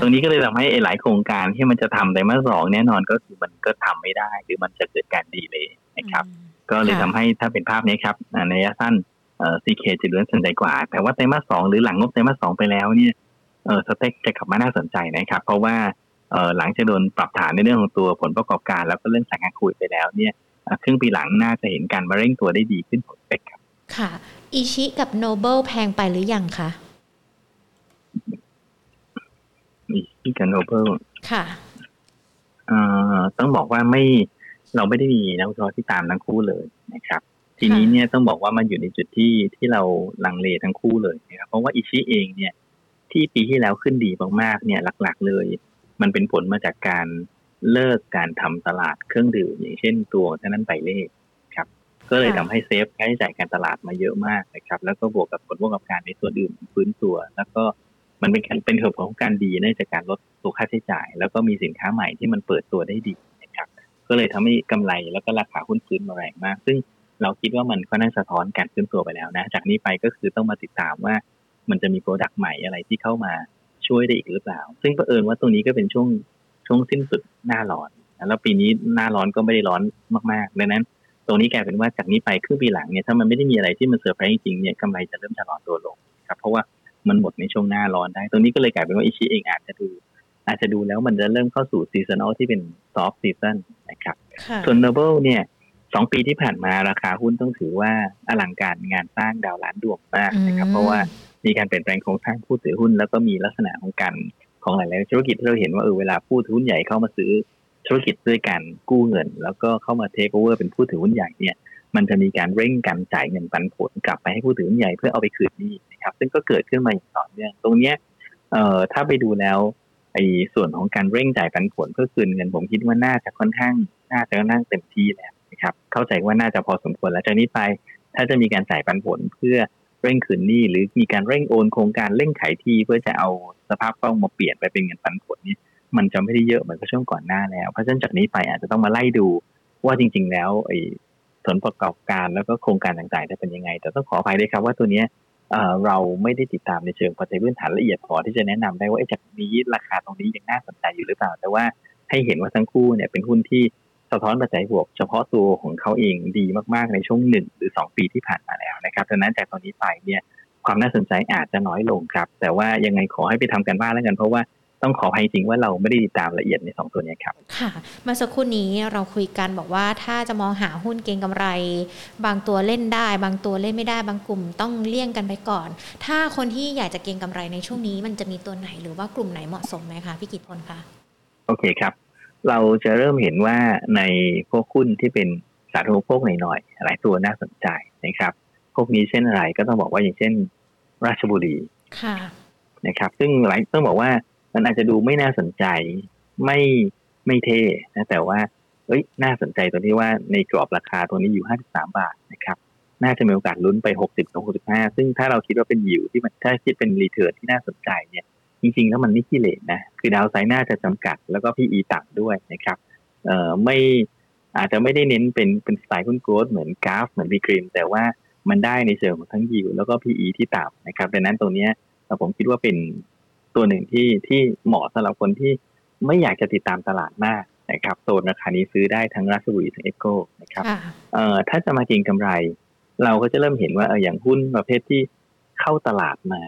ตรงนี้ก็เลยทำให้หลายโครงการที่มันจะทำไตรมาสสองแน่นอนก็คือมันก็ทำไม่ได้ หรือมันจะเกิดการ delay นะครับ ก็เลยทำให้ถ้าเป็นภาพนี้ครับในระยะสั้น CK จะน่าสนใจกว่า แต่ว่าไตรมาสสองหรือหลังงบไตรมาสสองไปแล้วเนี่ยเออ STEC จะกลับมาน่าสนใจนะครับ เพราะว่าเออหลังจากโดนปรับฐานในเรื่องของตัวผลประกอบการ แล้วก็เรื่องสายงานคุยไปแล้วเนี่ยครึ่งปีหลังน่าจะเห็นการมาเร่งตัวได้ดีขึ้นของ STECครับ ค่ะ ICHI กับ Noble แพงไปหรือยังคะICHI กับ Noble ค่ะเอ่อต้องบอกว่าไม่เราไม่ได้มีนักวิเคราะห์ที่ตามทั้งคู่เลยนะครับ ทีนี้เนี่ยต้องบอกว่ามันอยู่ในจุดที่ที่เราลังเลทั้งคู่เลยนะครับเพราะว่า ICHI เองเนี่ย ที่ปีที่แล้วขึ้นดีมากๆเนี่ยหลัก ๆ เลย มันเป็นผลมาจากการเลิกการทำตลาดเครื่องดื่มอย่างเช่นตัวท่านั้นไปเลขครับ ก็เลยทำให้ save ค่าใช้จ่ายการตลาดมาเยอะมากนะครับ แล้วก็บวกกับผลประกอบการในส่วนอื่นฟื้นตัว แล้วก็มันเป็นการเป็นเหตุผลของการดีเนื่องจากการลดตัวค่าใช้จ่าย แล้วก็มีสินค้าใหม่ที่มันเปิดตัวได้ดีนะครับ ก็เลยทำให้กำไรแล้วก็ราคาหุ้นฟื้นมาแรงมาก ซึ่งเราคิดว่ามันก็น่าสะท้อนการฟื้นตัวไปแล้วนะ จากนี้ไปก็คือต้องมาติดตามว่า มันจะมี product ใหม่อะไรที่เข้ามาช่วยได้อีกหรือเปล่า ซึ่งเผอิญว่าตรงนี้ก็เป็นช่วงช่วงสิ้นสุดหน้าร้อน แล้วปีนี้หน้าร้อนก็ไม่ได้ร้อนมากๆดังนั้น ตรงนี้กลายเป็นว่าจากนี้ไปครึ่งปีหลังเนี่ยถ้ามันไม่ได้มีอะไรที่มันเซอร์ไพรส์จริงๆเนี่ยกำไรจะเริ่มชะลอตัวลงครับเพราะว่ามันหมดในช่วงหน้าร้อนได้ ตรงนี้ก็เลยกลายเป็นว่า ICHI เองอาจจะดู อาจจะดูแล้วมันจะเริ่มเข้าสู่ seasonal ที่เป็น soft season นะครับส่วน Noble เนี่ยสองปีที่ผ่านมาราคาหุ้นต้องถือว่าอลังการงานสร้างดาวล้านดวงมากนะครับเพราะว่ามีการเปลี่ยนแปลงโครงสร้างผู้ถือหุ้น แล้วก็มีลักษณะของการของหลาย ๆ ธุรกิจที่เราเห็นว่าเออเวลาผู้ถือหุ้นใหญ่เข้ามาซื้อ ธุรกิจด้วยการกู้เงิน แล้วก็เข้ามาเทคโอเวอร์เป็นผู้ถือหุ้นใหญ่เนี่ยมันจะมีการเร่งการจ่ายเงินปันผลกลับไปให้ผู้ถือหุ้นใหญ่เพื่อเอาไปคืนหนี้นะครับ ซึ่งก็เกิดขึ้นมาอย่างต่อเนื่องตรงเนี้ยเอ่อถ้าไปดูแล้วไอ้ส่วนของการเร่งจ่ายปันผลเพื่อคืนเงินผมคิดว่าน่าจะค่อนข้างน่าจะนั่งเต็มที่แล้วนะครับ เข้าใจว่าน่าจะพอสมควรแล้วจากนี้ไป ถ้าจะมีการจ่ายปันผลเพื่อเร่งคืนหนี้หรือมีการเร่งโอนโครงการเร่งขายที่เพื่อจะเอาสภาพคล่องมาเปลี่ยนไปเป็นเงินปันผลนี่ มันจะไม่ได้เยอะเหมือนกับช่วงก่อนหน้าแล้ว เพราะฉะนั้นจากนี้ไปอาจจะต้องมาไล่ดูว่าจริง ๆ แล้วไอ้ผลประกอบการแล้วก็โครงการต่างๆจะเป็นยังไง แต่ต้องขออภัยด้วยครับว่าตัวเนี้ยเราไม่ได้ติดตามในเชิงปัจจัยพื้นฐานละเอียดพอที่จะแนะนำได้ว่าจากนี้ราคาตรงนี้ยังน่าสนใจอยู่หรือเปล่า แต่ว่าให้เห็นว่าทั้งคู่เนี่ยเป็นหุ้นที่สะท้อนปัจจัยบวก เฉพาะตัวของเขาเองดีมากๆในช่วงหนึ่งหรือสองปีที่ผ่านมาแล้วนะครับดังนั้นจากตอนนี้ไปเนี่ยความน่าสนใจอาจจะน้อยลงครับ แต่ว่ายังไงขอให้ไปทำกันบ้านแล้วกันเพราะว่า ต้องขอให้จริงว่าเราไม่ได้ติดตามละเอียดในสองตัวนี้ครับ ค่ะเมื่อสักครู่นี้เราคุยกันบอกว่าถ้าจะมองหาหุ้นเก็งกำไร บางตัวเล่นได้ บางตัวเล่นไม่ได้บางกลุ่มต้องเลี่ยงกันไปก่อน ถ้าคนที่อยากจะเก็งกำไรในช่วงนี้ มันจะมีตัวไหนหรือว่ากลุ่มไหนเหมาะสมไหมคะพี่กิตพลคะโอเคครับ เราจะเริ่มเห็นว่าในพวกหุ้นที่เป็นสาธารณูปโภคหน่อยๆหลายตัวน่าสนใจนะครับ พวกนี้เช่นอะไรก็ต้องบอกว่าอย่างเช่น ราชบุรีค่ะนะครับ ซึ่งหลายต้องบอกว่า มันอาจจะดูไม่น่าสนใจ ไม่ไม่เท่นะแต่ว่าเอ้ยน่าสนใจตรงที่ว่าในกรอบราคาตัวนี้อยู่ 53 บาทนะครับ น่าจะมีโอกาสลุ้นไป 60ถึง65 ซึ่งถ้าเราคิดว่าเป็นยิวที่มันถ้าคิดเป็นรีเทิร์นที่น่าสนใจเนี่ย จริงๆ แล้วมันไม่ขี้เหร่นะ คือดาวไซน่าจะจำกัดแล้วก็พีอีต่ำด้วยนะครับ เอ่อไม่อาจจะไม่ได้เน้นเป็นเป็นสไตล์หุ้นโกลด์เหมือนกราฟเหมือนบีกริมแต่ว่ามันได้ในเชิงของทั้งยิวแล้วก็พีอีที่ต่ำนะครับดังนั้นตรงนี้ผมคิดว่าเป็น ตัวหนึ่งที่ที่เหมาะสำหรับคนที่ไม่อยากจะติดตามตลาดมากนะครับโซนราคานี้ซื้อได้ทั้งราชบุรีทั้งเอโก้นะครับเอ่อถ้าจะมาเก็งกำไร เราก็จะเริ่มเห็นว่าเอออย่างหุ้นประเภทที่เข้าตลาดมา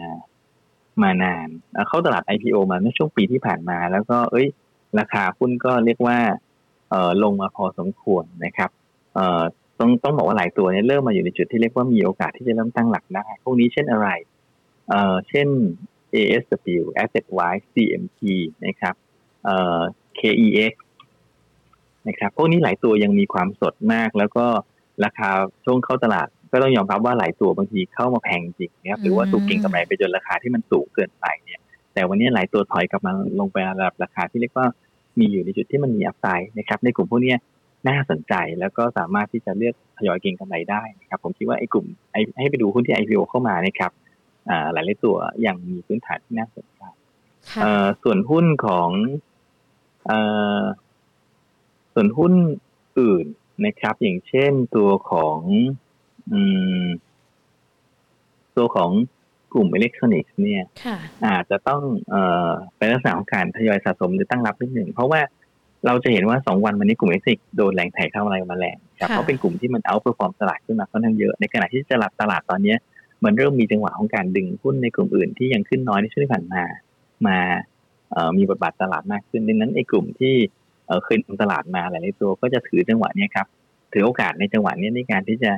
มานาน เข้าตลาด IPO มาในช่วงปีที่ผ่านมา แล้วก็เอ้ย ราคาหุ้นก็เรียกว่าเออลงมาพอสมควรนะครับเอ่อต้องต้องบอกว่าหลายตัวเนี่ยเริ่มมาอยู่ในจุดที่เรียกว่ามีโอกาสที่จะเริ่มตั้งหลักได้พวกนี้เช่นอะไรเอ่อเช่น ASW Asset Wise CMT นะครับเอ่อ KEX นะครับพวกนี้หลายตัวยังมีความสดมาก แล้วก็ราคาช่วงเข้าตลาด ก็ต้องยอมรับว่าหลายตัวบางทีเข้ามาแพงจริงนะครับหรือว่าถูกกินกำไรไปจนราคาที่มันสูงเกินไปเนี่ย แต่วันนี้หลายตัวถอยกลับมาลงไประดับราคาที่เรียกว่ามีอยู่ในจุดที่มันมีอัพไซด์นะครับ ในกลุ่มพวกนี้น่าสนใจแล้วก็สามารถที่จะเลือกทยอยเก็งกำไรได้นะครับ ผมคิดว่าไอ้กลุ่มให้ไปดูหุ้นที่ IPO เข้ามานะครับ หลายๆตัวยังมีพื้นฐานที่น่าสนใจส่วนหุ้นของส่วนหุ้นอื่นนะครับ อย่างเช่นตัวของตัวของกลุ่มอิเล็กทรอนิกส์เนี่ยอาจจะต้องเอ่อเป็นลักษณะของการทยอยสะสมหรือตั้งรับนิดหนึ่ง เพราะว่าเราจะเห็นว่าสองวันวันนี้กลุ่มอิเล็กทรอนิกส์โดนแรงถ่ายเข้าอะไรมาแรงครับเพราะเป็นกลุ่มที่มัน outperform ตลาดขึ้นมาค่อนข้างเยอะ ในขณะที่จังหวะตลาดตอนนี้ มันเริ่มมีจังหวะของการดึงหุ้นในกลุ่มอื่นที่ยังขึ้นน้อยในช่วงที่ผ่านมา มามีบทบาทตลาดมากขึ้นดังนั้นไอ้กลุ่มที่เคยทำตลาดมาหลายตัวก็จะถือจังหวะนี้ครับ ถือโอกาสในจังหวะนี้ในการที่จะ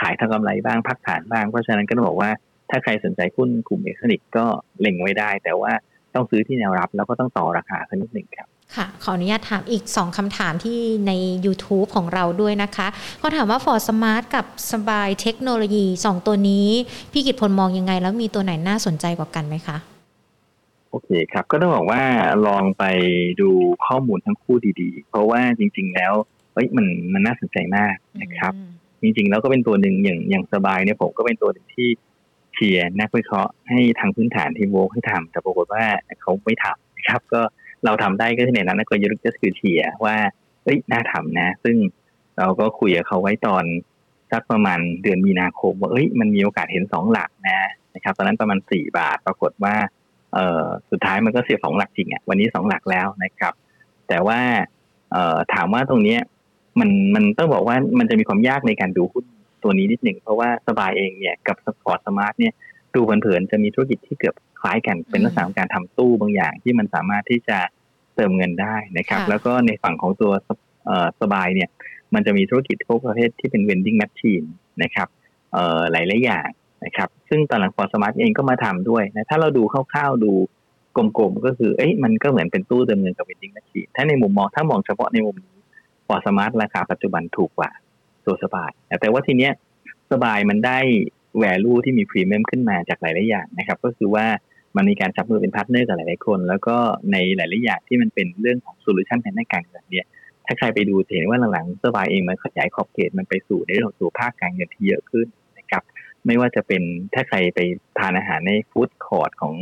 ขายทำกำไรบ้างพักฐานบ้าง เพราะฉะนั้นก็ต้องบอกว่าถ้าใครสนใจหุ้นกลุ่มอิเล็กทรอนิกส์ก็เล็งไว้ได้ แต่ว่าต้องซื้อที่แนวรับแล้วก็ต้องต่อราคาสักนิดหนึ่งครับ ค่ะ ขออนุญาตถามอีก 2คำถามที่ใน YouTube ของเราด้วยนะคะเขาถามว่า Forth Smart กับสบายเทคโนโลยี 2 ตัวนี้ พี่กิตพลมองยังไง แล้วมีตัวไหนน่าสนใจกว่ากันไหมคะ โอเคครับ ก็ต้องบอกว่าลองไปดูข้อมูลทั้งคู่ดีๆ เพราะว่าจริง ๆ แล้วเฮ้ยมันมันน่าสนใจมากนะครับ จริง ๆ แล้วก็เป็นตัวหนึ่งอย่างอย่างสบายเนี่ยผมก็เป็นตัวหนึ่งที่เชียร์นักวิเคราะห์ให้ทางพื้นฐานที่โวกให้ทำแต่ปรากฏว่าเขาไม่ทำนะครับ ก็ เราทำได้ก็คือในนั้นกลยุทธ์ก็คือเชียว่าเอ้ยน่าทำนะ ซึ่งเราก็คุยกับเขาไว้ตอนสักประมาณเดือนมีนาคมว่าเอ้ยมันมีโอกาสเห็นสองหลักนะนะครับตอนนั้นประมาณสี่บาทปรากฏว่าเออสุดท้ายมันก็เสียสองหลักจริงอะวันนี้สองหลักแล้วนะครับ แต่ว่าเออถามว่าตรงเนี้ยมันมันต้องบอกว่ามันจะมีความยากในการดูหุ้นตัวนี้นิดหนึ่งเพราะว่าสบายเองเนี่ยกับ Forth Smart เนี่ยดูเผินๆจะมีธุรกิจที่เกือบ คล้ายกันเป็นลักษณะของการทำตู้บางอย่างที่มันสามารถที่จะเติมเงินได้นะครับ แล้วก็ในฝั่งของตัวสบายเนี่ย มันจะมีธุรกิจพวกประเภทที่เป็น vending machine นะครับหลายหลายอย่างนะครับ ซึ่งตอนหลัง Forth Smart เองก็มาทำด้วยนะถ้าเราดูคร่าวๆดูกลมๆก็คือเอ้ยมันก็เหมือนเป็นตู้เติมเงินกับ vending machine ถ้าในมุมมองถ้ามองเฉพาะในมุมนี้ Forth Smart ราคาปัจจุบันถูกกว่าตัวสบาย แต่ว่าทีเนี้ยสบายมันได้ value ที่มีพรีเมียมขึ้นมาจากหลายๆอย่างนะครับ ก็คือว่า มันมีการจับมือเป็น partner กับหลายๆคน แล้วก็ในหลายๆอย่างที่มันเป็นเรื่องของ solution ทางด้านการเงินเนี่ยถ้าใครไปดูจะเห็นว่าหลังๆสบายเองมันขยายขอบเขตมันไปสู่ในเรื่องของตัวภาคการเงินที่เยอะขึ้นนะครับไม่ว่าจะเป็นถ้าใครไปทานอาหารในฟู้ดคอร์ทของ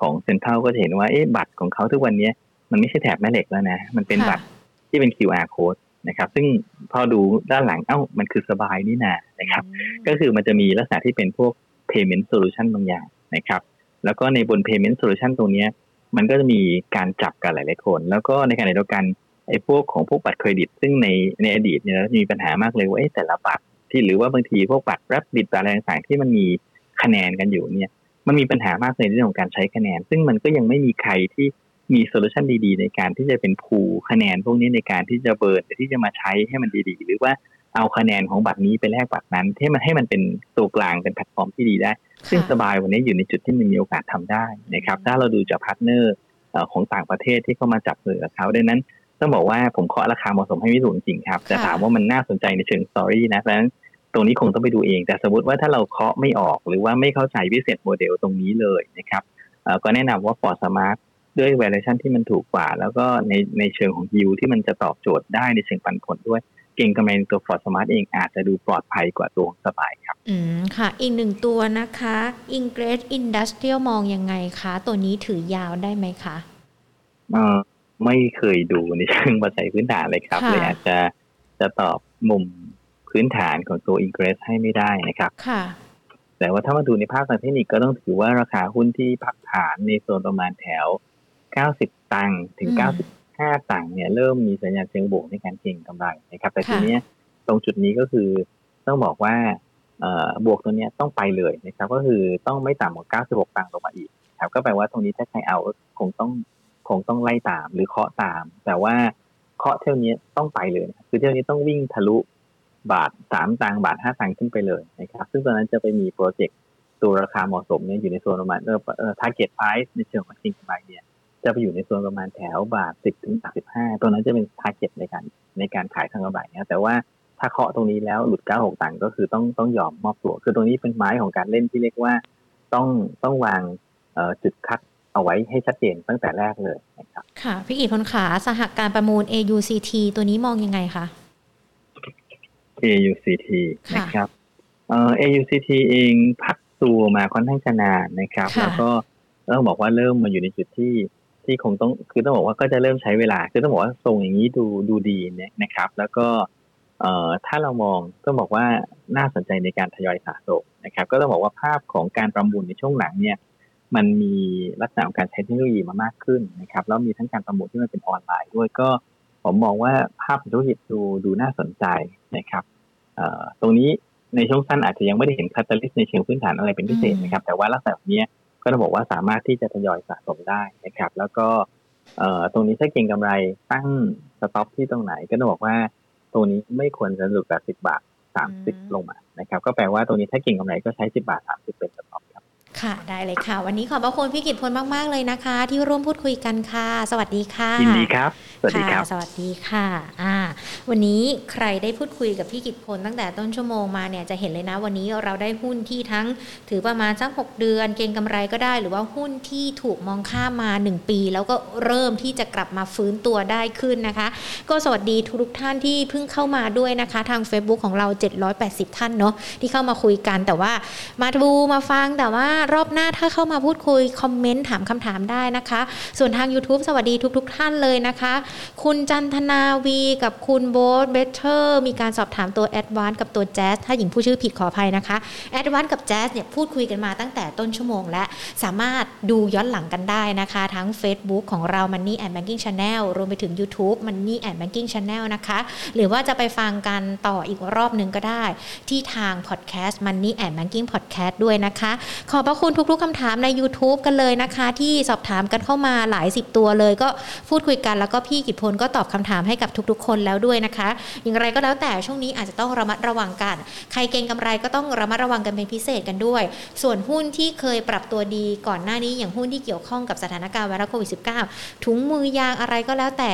ของเซ็นทรัลก็จะเห็นว่าเอ๊ะบัตรของเขาทุกวันนี้มันไม่ใช่แถบแม่เหล็กแล้วนะ มันเป็นบัตรที่เป็น QR code นะครับซึ่งพอดูด้านหลังเอ้ามันคือสบายนี่นานะครับ ก็คือมันจะมีลักษณะที่เป็นพวก payment solution บางอย่างนะครับ แล้วก็ในบน payment solution ตรงนี้มันก็จะมีการจับกันหลายๆคน แล้วก็ในขณะเดียวกันไอ้พวกของพวกบัตรเครดิต ซึ่งในในอดีตเนี่ยมีปัญหามากเลยว่าแต่ละบัตรที่หรือว่าบางทีพวกบัตรเครดิตอะไรต่างๆที่มันมีคะแนนกันอยู่เนี่ย มันมีปัญหามากในเรื่องของการใช้คะแนน ซึ่งมันก็ยังไม่มีใครที่มี solution ดีๆ ในการที่จะเป็น pool คะแนน พวกนี้ในการที่จะ burn ที่จะมาใช้ให้มันดีๆ หรือว่า เอาคะแนนของบัตรนี้ไปแลกบัตรนั้นให้มันให้มันเป็นตัวกลางเป็นแพลตฟอร์มที่ดีได้ ซึ่งสบายวันนี้อยู่ในจุดที่มันมีโอกาสทำได้นะครับ ถ้าเราดูจาก partnerของต่างประเทศที่เข้ามาจับมือกับเขาดังนั้นต้องบอกว่าผมเคาะราคาเหมาะสมให้ไม่ถูกจริงครับ แต่ถามว่ามันน่าสนใจในเชิง story นะเพราะฉะนั้นตรงนี้คงต้องไปดูเอง แต่สมมติว่าถ้าเราเคาะไม่ออกหรือว่าไม่เข้าใจ business model ตรงนี้เลยนะครับก็แนะนำว่า Forth Smart ด้วย valuation ที่มันถูกกว่า แล้วก็ในในเชิงของ yield ที่มันจะตอบโจทย์ได้ในเชิงปันผลด้วย เก็งกำไรตัว Forth Smart เองอาจจะดูปลอดภัยกว่าตัวสบายครับ อืมค่ะ อีกหนึ่งตัวนะคะ Ingres Industrial มองยังไงคะ ตัวนี้ถือยาวได้ไหมคะเออไม่เคยดูในเชิงปัจจัยพื้นฐานเลยครับเลยอาจจะจะตอบมุมพื้นฐานของตัว Ingress ให้ไม่ได้นะครับค่ะแต่ว่าถ้ามาดูในภาคทางเทคนิคก็ต้องถือว่าราคาหุ้นที่พักฐานในโซนประมาณแถว 90 ตังค์ถึง 95ตังค์เนี่ยเริ่มมีสัญญาณเชิงบวกในการเก็งกำไรนะครับ แต่ทีนี้ตรงจุดนี้ก็คือต้องบอกว่าบวกตัวนี้ต้องไปเลยนะครับ ก็คือต้องไม่ต่ำกว่า 96 ตังค์ลงมาอีกครับก็แปลว่าตรงนี้ถ้าใครเอาคงต้องคงต้องไล่ตามหรือเคาะตาม แต่ว่าเคาะเที่ยวนี้ต้องไปเลย คือเที่ยวนี้ต้องวิ่งทะลุบาทสามตังบาทห้าตังขึ้นไปเลยนะครับ ซึ่งตอนนั้นจะไปมีโปรเจกต์ตัวราคาเหมาะสมเนี่ยอยู่ในโซนประมาณเออเออ target price ในเชิงของจริงกำไรเนี่ย จะไปอยู่ในโซนประมาณแถวบาทสิบถึงสามสิบห้าตัวนั้นจะเป็น target ในการในการขายทางกำไรนะแต่ว่าถ้าเคาะตรงนี้แล้วหลุดเก้าหกตังก็คือต้องต้องยอมมอบตัว คือตรงนี้เป็นไม้ของการเล่นที่เรียกว่าต้องต้องวางจุดคัดเอาไว้ให้ชัดเจนตั้งแต่แรกเลยนะครับ ค่ะ พี่อีกคนขาสหการประมูล AUCT ตัวนี้มองยังไงคะ AUCT นะครับเอ่อ AUCT เองพักตัวมาค่อนข้างจะนานนะครับ แล้วก็ต้องบอกว่าเริ่มมาอยู่ในจุดที่ ที่คงต้องคือต้องบอกว่าก็จะเริ่มใช้เวลา คือต้องบอกว่าทรงอย่างนี้ดูดูดีเนี่ยนะครับ แล้วก็เอ่อถ้าเรามองก็บอกว่าน่าสนใจในการทยอยสะสมนะครับ ก็ต้องบอกว่าภาพของการประมูลในช่วงหลังเนี่ยมันมีลักษณะของการใช้เทคโนโลยีมามากขึ้นนะครับแล้วมีทั้งการประมูลที่มันเป็นออนไลน์ด้วยก็ผมมองว่าภาพธุรกิจดูดูน่าสนใจนะครับตรงนี้ในช่วงสั้นอาจจะยังไม่ได้เห็นคาตาลิสในเชิงพื้นฐานอะไรเป็นพิเศษนะครับ แต่ว่าลักษณะนี้ ก็ต้องบอกว่าสามารถที่จะทยอยสะสมได้นะครับ แล้วก็ตรงนี้ถ้าเก็งกำไรตั้ง stop ที่ตรงไหน ก็ต้องบอกว่าตรงนี้ไม่ควรจะหลุดแบบสิบบาทสามสิบลงมานะครับ ก็แปลว่าตรงนี้ถ้าเก็งกำไรก็ใช้สิบบาทสามสิบเป็น stop ครับค่ะ ได้เลยค่ะ วันนี้ขอบพระคุณพี่กิตพลมาก ๆ เลยนะคะ ที่ร่วมพูดคุยกันค่ะ สวัสดีค่ะยินดีครับ สวัสดีครับ สวัสดีค่ะอ่าวันนี้ใครได้พูดคุยกับพี่กิตพลตั้งแต่ต้นชั่วโมงมาเนี่ยจะเห็นเลยนะ วันนี้เราได้หุ้นที่ทั้งถือประมาณสักหกเดือน เก็งกำไรก็ได้ หรือว่าหุ้นที่ถูกมองข้ามมา 1 ปี แล้วก็เริ่มที่จะกลับมาฟื้นตัวได้ขึ้นนะคะ ก็สวัสดีทุกท่านที่เพิ่งเข้ามาด้วยนะคะ ทาง Facebook ของเรา 780 ท่านเนาะที่เข้ามาคุยกันแต่ว่ามาดูมาฟังแต่ว่ารอบหน้าถ้าเข้ามาพูดคุย คอมเมนต์ถามคำถามได้นะคะ ส่วนทาง YouTube สวัสดีทุกๆท่านเลยนะคะ คุณจันทนาวีกับคุณโบ๊ทเบเทอร์มีการสอบถามตัว ADVANC กับตัว JAS ถ้าหญิงพูดชื่อผิดขออภัยนะคะแอดวานกับแจ๊สเนี่ยพูดคุยกันมาตั้งแต่ต้นชั่วโมง และสามารถดูย้อนหลังกันได้นะคะ ทั้ง Facebook ของเรา Money and Banking Channel รวมไปถึง YouTube Money and Banking Channel นะคะ หรือว่าจะไปฟังกันต่ออีกรอบหนึ่งก็ได้ ที่ทาง Podcast Money and Banking Podcast ด้วยนะคะ ขอบพระคุณทุก ๆคำถามใน YouTube กันเลยนะคะ ที่สอบถามกันเข้ามาหลายสิบตัวเลย ก็พูดคุยกันแล้วก็พี่กิตพลก็ตอบคำถามให้กับทุก ๆ คนแล้วด้วยนะคะ อย่างไรก็แล้วแต่ช่วงนี้อาจจะต้องระมัดระวังกัน ใครเก่งกำไรก็ต้องระมัดระวังกันเป็นพิเศษกันด้วย ส่วนหุ้นที่เคยปรับตัวดีก่อนหน้านี้อย่างหุ้นที่เกี่ยวข้องกับสถานการณ์ไวรัสโควิด -19 ถุงมือยางอะไรก็แล้วแต่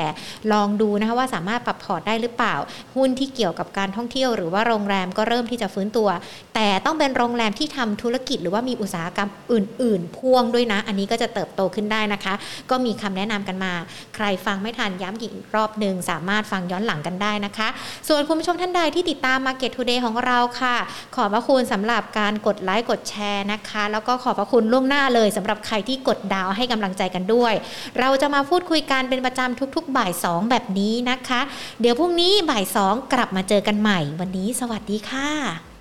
ลองดูนะคะว่าสามารถปรับพอร์ตได้หรือเปล่า หุ้นที่เกี่ยวกับการท่องเที่ยว หรือว่าโรงแรมก็เริ่มที่จะฟื้นตัว แต่ต้องเป็นโรงแรมที่ทำธุรกิจหรือว่ามีอุตสาหกรรมอื่น ๆ พ่วงด้วยนะ อันนี้ก็จะเติบโตขึ้นได้นะคะ ก็มีคำแนะนำกันมา ใครฟังไม่ทันย้ำอีกรอบหนึ่งสามารถฟังย้อนหลังกันได้นะคะ ส่วนคุณผู้ชมท่านใดที่ติดตาม Market Today ของเราค่ะ ขอบพระคุณสำหรับการกดไลค์กดแชร์นะคะ แล้วก็ขอบพระคุณล่วงหน้าเลยสำหรับใครที่กดดาวให้กำลังใจกันด้วย เราจะมาพูดคุยกันเป็นประจำทุก ๆ บ่าย 2 แบบนี้นะคะ เดี๋ยวพรุ่งนี้บ่าย 2 กลับมาเจอกันใหม่ วันนี้สวัสดีค่ะ